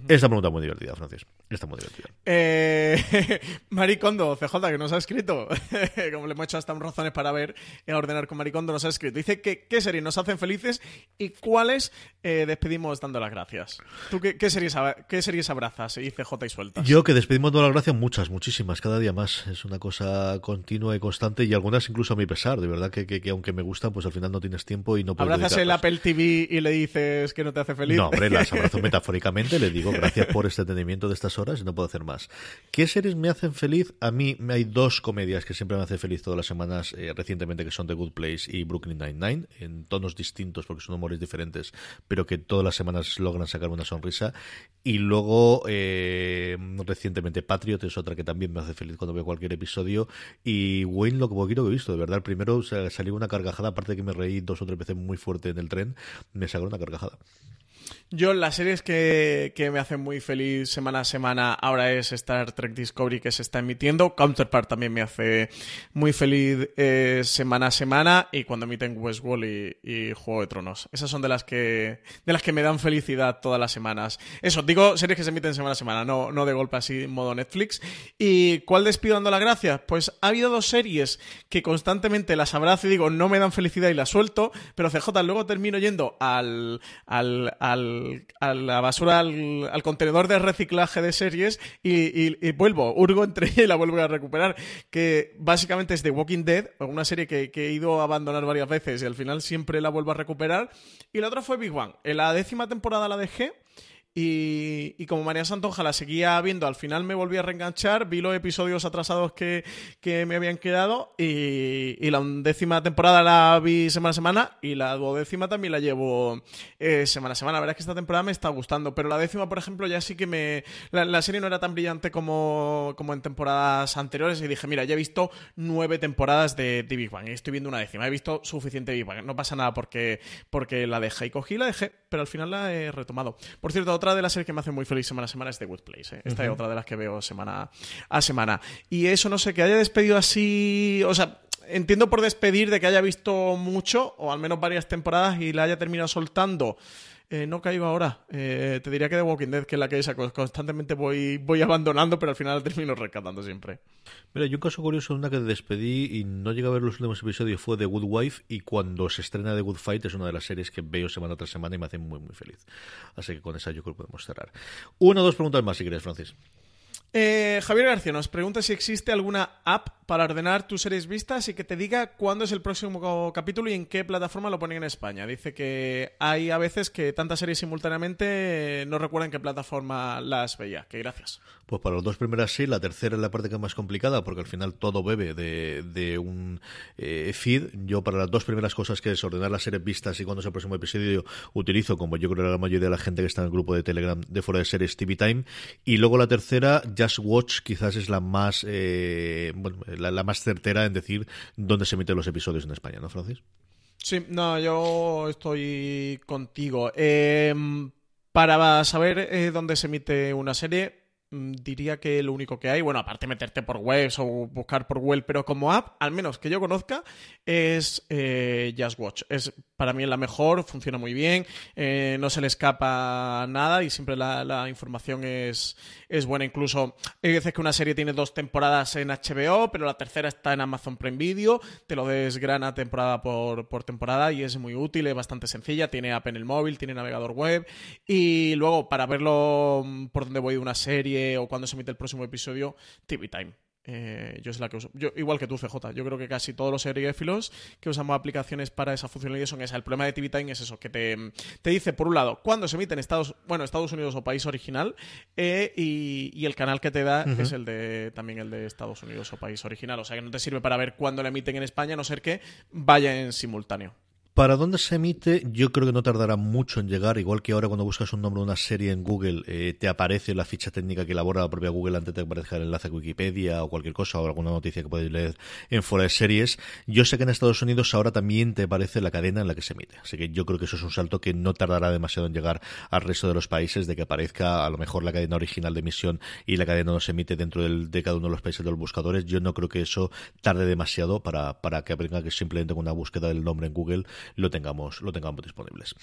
Esta pregunta muy divertida, Francis. Está muy divertida. Eh, [LAUGHS] Maricondo, CJ, que nos ha escrito, [LAUGHS] como le hemos hecho hasta razones para ver, en ordenar con Maricondo, nos ha escrito. Dice que qué series nos hacen felices y cuáles eh, despedimos dando las gracias. ¿Tú qué, qué, series, qué series abrazas y CJ y sueltas? Yo que despedimos dando las gracias muchas, muchísimas, cada día más. Es una cosa continua y constante y algunas incluso a mi pesar. De verdad que, que, aunque me gustan, pues al final no tienes tiempo y no ¿Abrazas el Apple TV y le dices que no te hace feliz? No, hombre, las [LAUGHS] abrazo metafóricamente. Le digo gracias por este entendimiento de estas horas y no puedo hacer más. ¿Qué series me hacen feliz? A mí me hay dos comedias que siempre me hacen feliz todas las semanas eh, recientemente que son The Good Place y Brooklyn Nine-Nine en tonos distintos porque son humores diferentes pero que todas las semanas logran sacar una sonrisa y luego eh, recientemente Patriot es otra que también me hace feliz cuando veo cualquier episodio y Wayne lo que poquito que he visto de verdad el primero salió una carcajada aparte de que me reí dos o tres veces muy fuerte en el tren me sacó una carcajada yo, las series que, que, me hacen muy feliz semana a semana ahora es Star Trek Discovery que se está emitiendo. Counterpart también me hace muy feliz eh, semana a semana. Y cuando emiten Westworld y, Juego de Tronos. Esas son de las que de las que me dan felicidad todas las semanas. Eso, digo series que se emiten semana a semana, no, no de golpe así en modo Netflix. ¿Y cuál despido dando las gracias? Pues ha habido dos series que constantemente las abrazo y digo no me dan felicidad y las suelto. Pero CJ luego termino yendo al, al, al a la basura, al, contenedor de reciclaje de series y, vuelvo, hurgo entre ella [LAUGHS] y la vuelvo a recuperar. Que básicamente es The Walking Dead, una serie que, que, he ido a abandonar varias veces y al final siempre la vuelvo a recuperar. Y la otra fue Big One. En la décima temporada la dejé y, como María Santonja la seguía viendo, al final me volví a reenganchar, vi los episodios atrasados que, me habían quedado y, la undécima temporada la vi semana a semana y la duodécima también la llevo eh, semana a semana. La verdad es que esta temporada me está gustando, pero la décima, por ejemplo, ya sí que me... La, serie no era tan brillante como, como, en temporadas anteriores y dije, mira, ya he visto nueve temporadas de, de Big Bang y estoy viendo una décima, he visto suficiente Big Bang, no pasa nada porque, porque la dejé y cogí la dejé, pero al final la he retomado. Por cierto, otra de las series que me hacen muy feliz semana a semana es The Good Place. ¿eh? Esta es otra de las que veo semana a semana. Y eso, no sé, que haya despedido así. O sea, entiendo por despedir de que haya visto mucho, o al menos varias temporadas, y la haya terminado soltando. Eh, no caigo ahora. Eh, te diría que The Walking Dead, que es la que esa, constantemente voy, voy abandonando, pero al final termino rescatando siempre. Mira, yo un caso curioso, una que despedí y no llegué a ver los últimos episodios fue The Good Wife y cuando se estrena The Good Fight es una de las series que veo semana tras semana y me hace muy muy feliz. Así que con esa yo creo que podemos cerrar. Una o dos preguntas más si quieres, Francis. Eh, Javier García nos pregunta si existe alguna app para ordenar tus series vistas y que te diga cuándo es el próximo capítulo y en qué plataforma lo ponen en España. Dice que hay a veces que tantas series simultáneamente no recuerdan qué plataforma las veía. Que gracias. Pues para las dos primeras sí, la tercera es la parte que es más complicada porque al final todo bebe de, un eh, feed. Yo para las dos primeras cosas que es ordenar las series vistas y cuándo es el próximo episodio utilizo, como yo creo la mayoría de la gente que está en el grupo de Telegram de fuera de series TV Time. Y luego la tercera Just Watch quizás es la más eh, la, más certera en decir dónde se emiten los episodios en España, ¿no, Francis? Sí, no, yo estoy contigo. Em, para saber eh, dónde se emite una serie, diría que lo único que hay, bueno, aparte meterte por webs o buscar por web, pero como app, al menos que yo conozca, es eh, Just Watch. Es para mí es la mejor, funciona muy bien, eh, no se le escapa nada y siempre la, información es, es, buena. Incluso hay veces que una serie tiene dos temporadas en HBO, pero la tercera está en Amazon Prime Video, te lo desgrana temporada por, por temporada y es muy útil, es bastante sencilla, tiene app en el móvil, tiene navegador web y luego para verlo por dónde voy de una serie o cuando se emite el próximo episodio, TV Time. Eh, yo es la que uso. Yo, igual que tú, CJ. Yo creo que casi todos los seriéfilos que usamos aplicaciones para esa funcionalidad son esa. El problema de TV Time es eso, que te, te dice, por un lado, cuándo se emite en Estados, bueno, Estados Unidos o país original, eh, y, el canal que te da es el de también el de Estados Unidos o país original. O sea que no te sirve para ver cuándo la emiten en España, a no ser que vaya en simultáneo. Para dónde se emite, yo creo que no tardará mucho en llegar, igual que ahora cuando buscas un nombre de una serie en Google, eh, te aparece la ficha técnica que elabora la propia Google antes de aparezca el enlace a Wikipedia o cualquier cosa o alguna noticia que podéis leer en fuera de series. Yo sé que en Estados Unidos ahora también te aparece la cadena en la que se emite, así que yo creo que eso es un salto que no tardará demasiado en llegar al resto de los países, de que aparezca a lo mejor la cadena original de emisión y la cadena no se emite dentro del, de cada uno de los países de los buscadores. Yo no creo que eso tarde demasiado para, para que venga que simplemente con una búsqueda del nombre en Google lo tengamos, lo tengamos disponibles.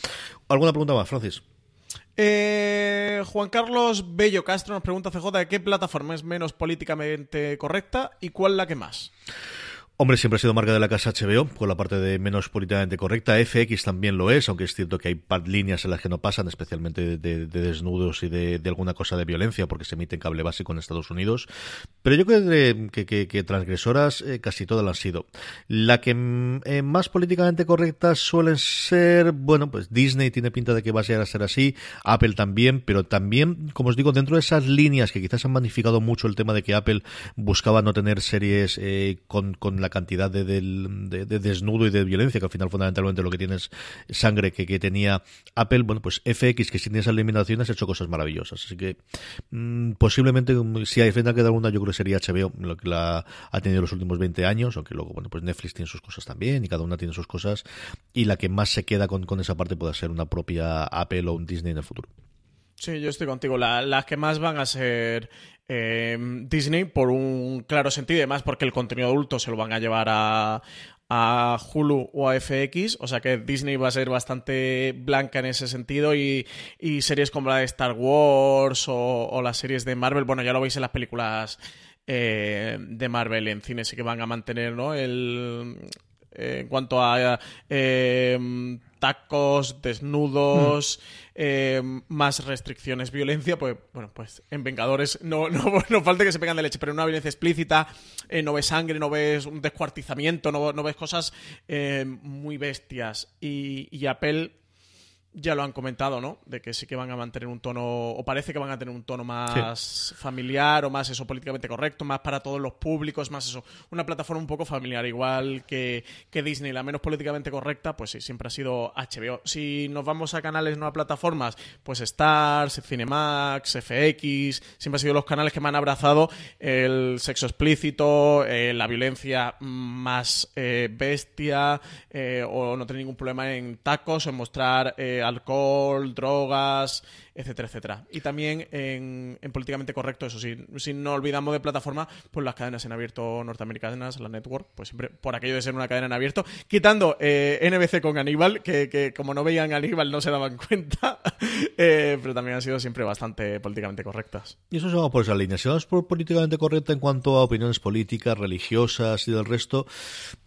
¿Alguna pregunta más, Francis? Eh, Juan Carlos Bello Castro nos pregunta CJ qué plataforma es menos políticamente correcta y cuál la que más. Hombre, siempre ha sido marca de la casa HBO, con la parte de menos políticamente correcta. FX también lo es, aunque es cierto que hay líneas en las que no pasan, especialmente de, desnudos y de, alguna cosa de violencia, porque se emite en cable básico en Estados Unidos. Pero yo creo que, transgresoras eh, casi todas lo han sido. La que mm, eh, más políticamente correctas suelen ser, bueno, pues Disney tiene pinta de que va a llegar a ser así, Apple también, pero también, como os digo, dentro de esas líneas que quizás han magnificado mucho el tema de que Apple buscaba no tener series eh, con, con la cantidad de, desnudo y de violencia, que al final fundamentalmente lo que tienes sangre que, tenía Apple, bueno, pues FX, que sin esas eliminaciones ha hecho cosas maravillosas. Así que mm, posiblemente, si hay a quedar una, yo creo que sería HBO, lo que la ha tenido los últimos 20 años, aunque luego, bueno, pues Netflix tiene sus cosas también y cada una tiene sus cosas, y la que más se queda con, con esa parte puede ser una propia Apple o un Disney en el futuro. Sí, yo estoy contigo. las que más van a ser eh, Disney por un claro sentido, y además porque el contenido adulto se lo van a llevar a, a Hulu o a FX, o sea que Disney va a ser bastante blanca en ese sentido y, series como la de Star Wars o, las series de Marvel, bueno, ya lo veis en las películas eh, de Marvel en cine, sí que van a mantener, ¿no? El, eh, en cuanto a tacos, desnudos... Mm. Eh, más restricciones, violencia, pues bueno, pues en Vengadores no, [LAUGHS] no, no falta que se pegan de leche, pero en una violencia explícita, eh, no ves sangre, no ves un descuartizamiento, no, no ves cosas eh, muy bestias. Y, y Apple ya lo han comentado, ¿no? De que sí que van a mantener un tono, o parece que van a tener un tono más familiar o más eso políticamente correcto, más para todos los públicos, más eso. Una plataforma un poco familiar, igual que, que Disney, la menos políticamente correcta, pues sí, siempre ha sido HBO. Si nos vamos a canales, no a plataformas, pues Stars, Cinemax, FX, siempre han sido los canales que me han abrazado el sexo explícito, eh, la violencia más eh, bestia, eh, o no tener ningún problema en tacos o en mostrar alcohol, drogas, etcétera, etcétera. Y también en, políticamente correcto, eso sí, si no olvidamos de plataforma, pues las cadenas en abierto norteamericanas, la network, pues siempre por aquello de ser una cadena en abierto, quitando eh, NBC con Aníbal, que, como no veían Aníbal no se daban [LAUGHS] cuenta, eh, pero también han sido siempre bastante políticamente correctas. Y eso se va por esa línea. Si vamos por políticamente correcta en cuanto a opiniones políticas, religiosas y del resto,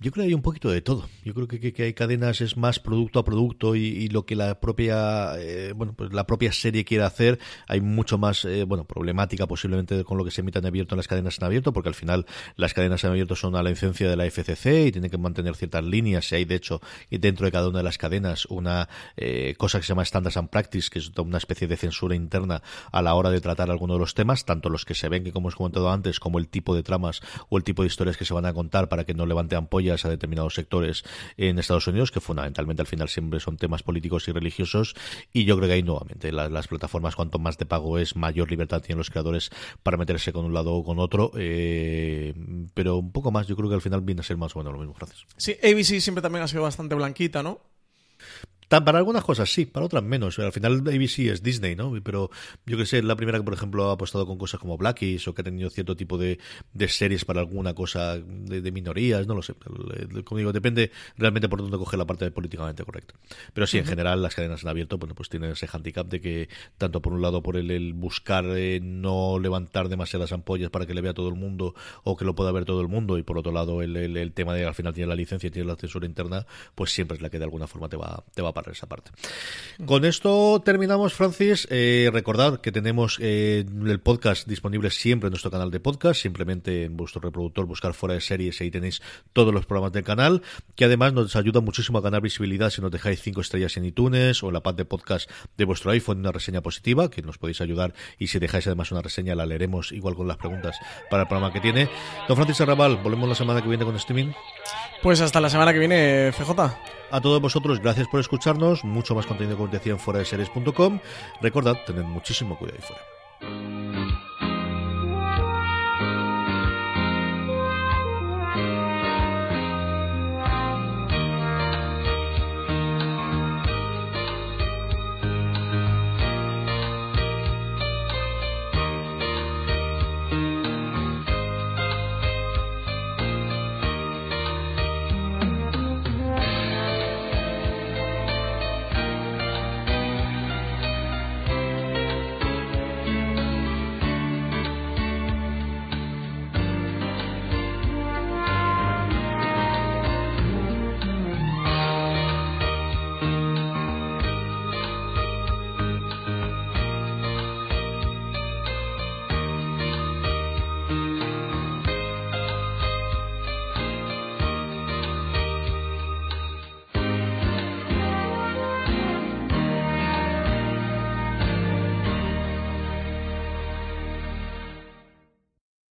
yo creo que hay un poquito de todo. Yo creo que, que, hay cadenas es más producto a producto y, lo que la propia, eh, bueno, pues la propia serie quiere hacer. Hay mucho más, eh, bueno, problemática posiblemente con lo que se emita en abierto en las cadenas en abierto, porque al final las cadenas en abierto son a la licencia de la FCC y tienen que mantener ciertas líneas. Y hay, de hecho, dentro de cada una de las cadenas una eh, cosa que se llama Standards and Practice, que es una especie de censura interna a la hora de tratar alguno de los temas, tanto los que se ven, que como hemos comentado antes, como el tipo de tramas o el tipo de historias que se van a contar para que no levante ampollas a determinados sectores en Estados Unidos, que fundamentalmente al final siempre son temas políticos y religiosos. Y yo creo que ahí nuevamente las plataformas, cuanto más de pago es, mayor libertad tienen los creadores para meterse con un lado o con otro. Eh, pero un poco más, yo creo que al final viene a ser más o menos lo mismo. Gracias. Sí, ABC siempre también ha sido bastante blanquita, ¿no? Para algunas cosas sí, para otras menos. Al final ABC es Disney, ¿no? Pero yo que sé, la primera que, por ejemplo, ha apostado con cosas como Blackies o que ha tenido cierto tipo de, series para alguna cosa de, minorías, no lo sé. Como digo, depende realmente por dónde coge la parte políticamente correcta. Pero sí, en general, las cadenas en abierto, bueno, pues tienen ese handicap de que, tanto por un lado, por el, buscar eh, no levantar demasiadas ampollas para que le vea todo el mundo o que lo pueda ver todo el mundo, y por otro lado, el, el, tema de al final tiene la licencia y tiene la censura interna, pues siempre es la que de alguna forma te va, te va a esa parte. Con esto terminamos, Francis. Eh, recordad que tenemos eh, el podcast disponible siempre en nuestro canal de podcast, simplemente en vuestro reproductor buscar fuera de series y ahí tenéis todos los programas del canal, que además nos ayuda muchísimo a ganar visibilidad si nos dejáis cinco estrellas en iTunes o en la parte de podcast de vuestro iPhone una reseña positiva, que nos podéis ayudar y si dejáis además una reseña la leeremos igual con las preguntas para el programa que tiene. Don Francis Arrabal, volvemos la semana que viene con streaming. Pues hasta la semana que viene, FJ. A todos vosotros, gracias por escucharnos. Mucho más contenido como decía en fuera de series.com. Recordad, tened muchísimo cuidado ahí fuera.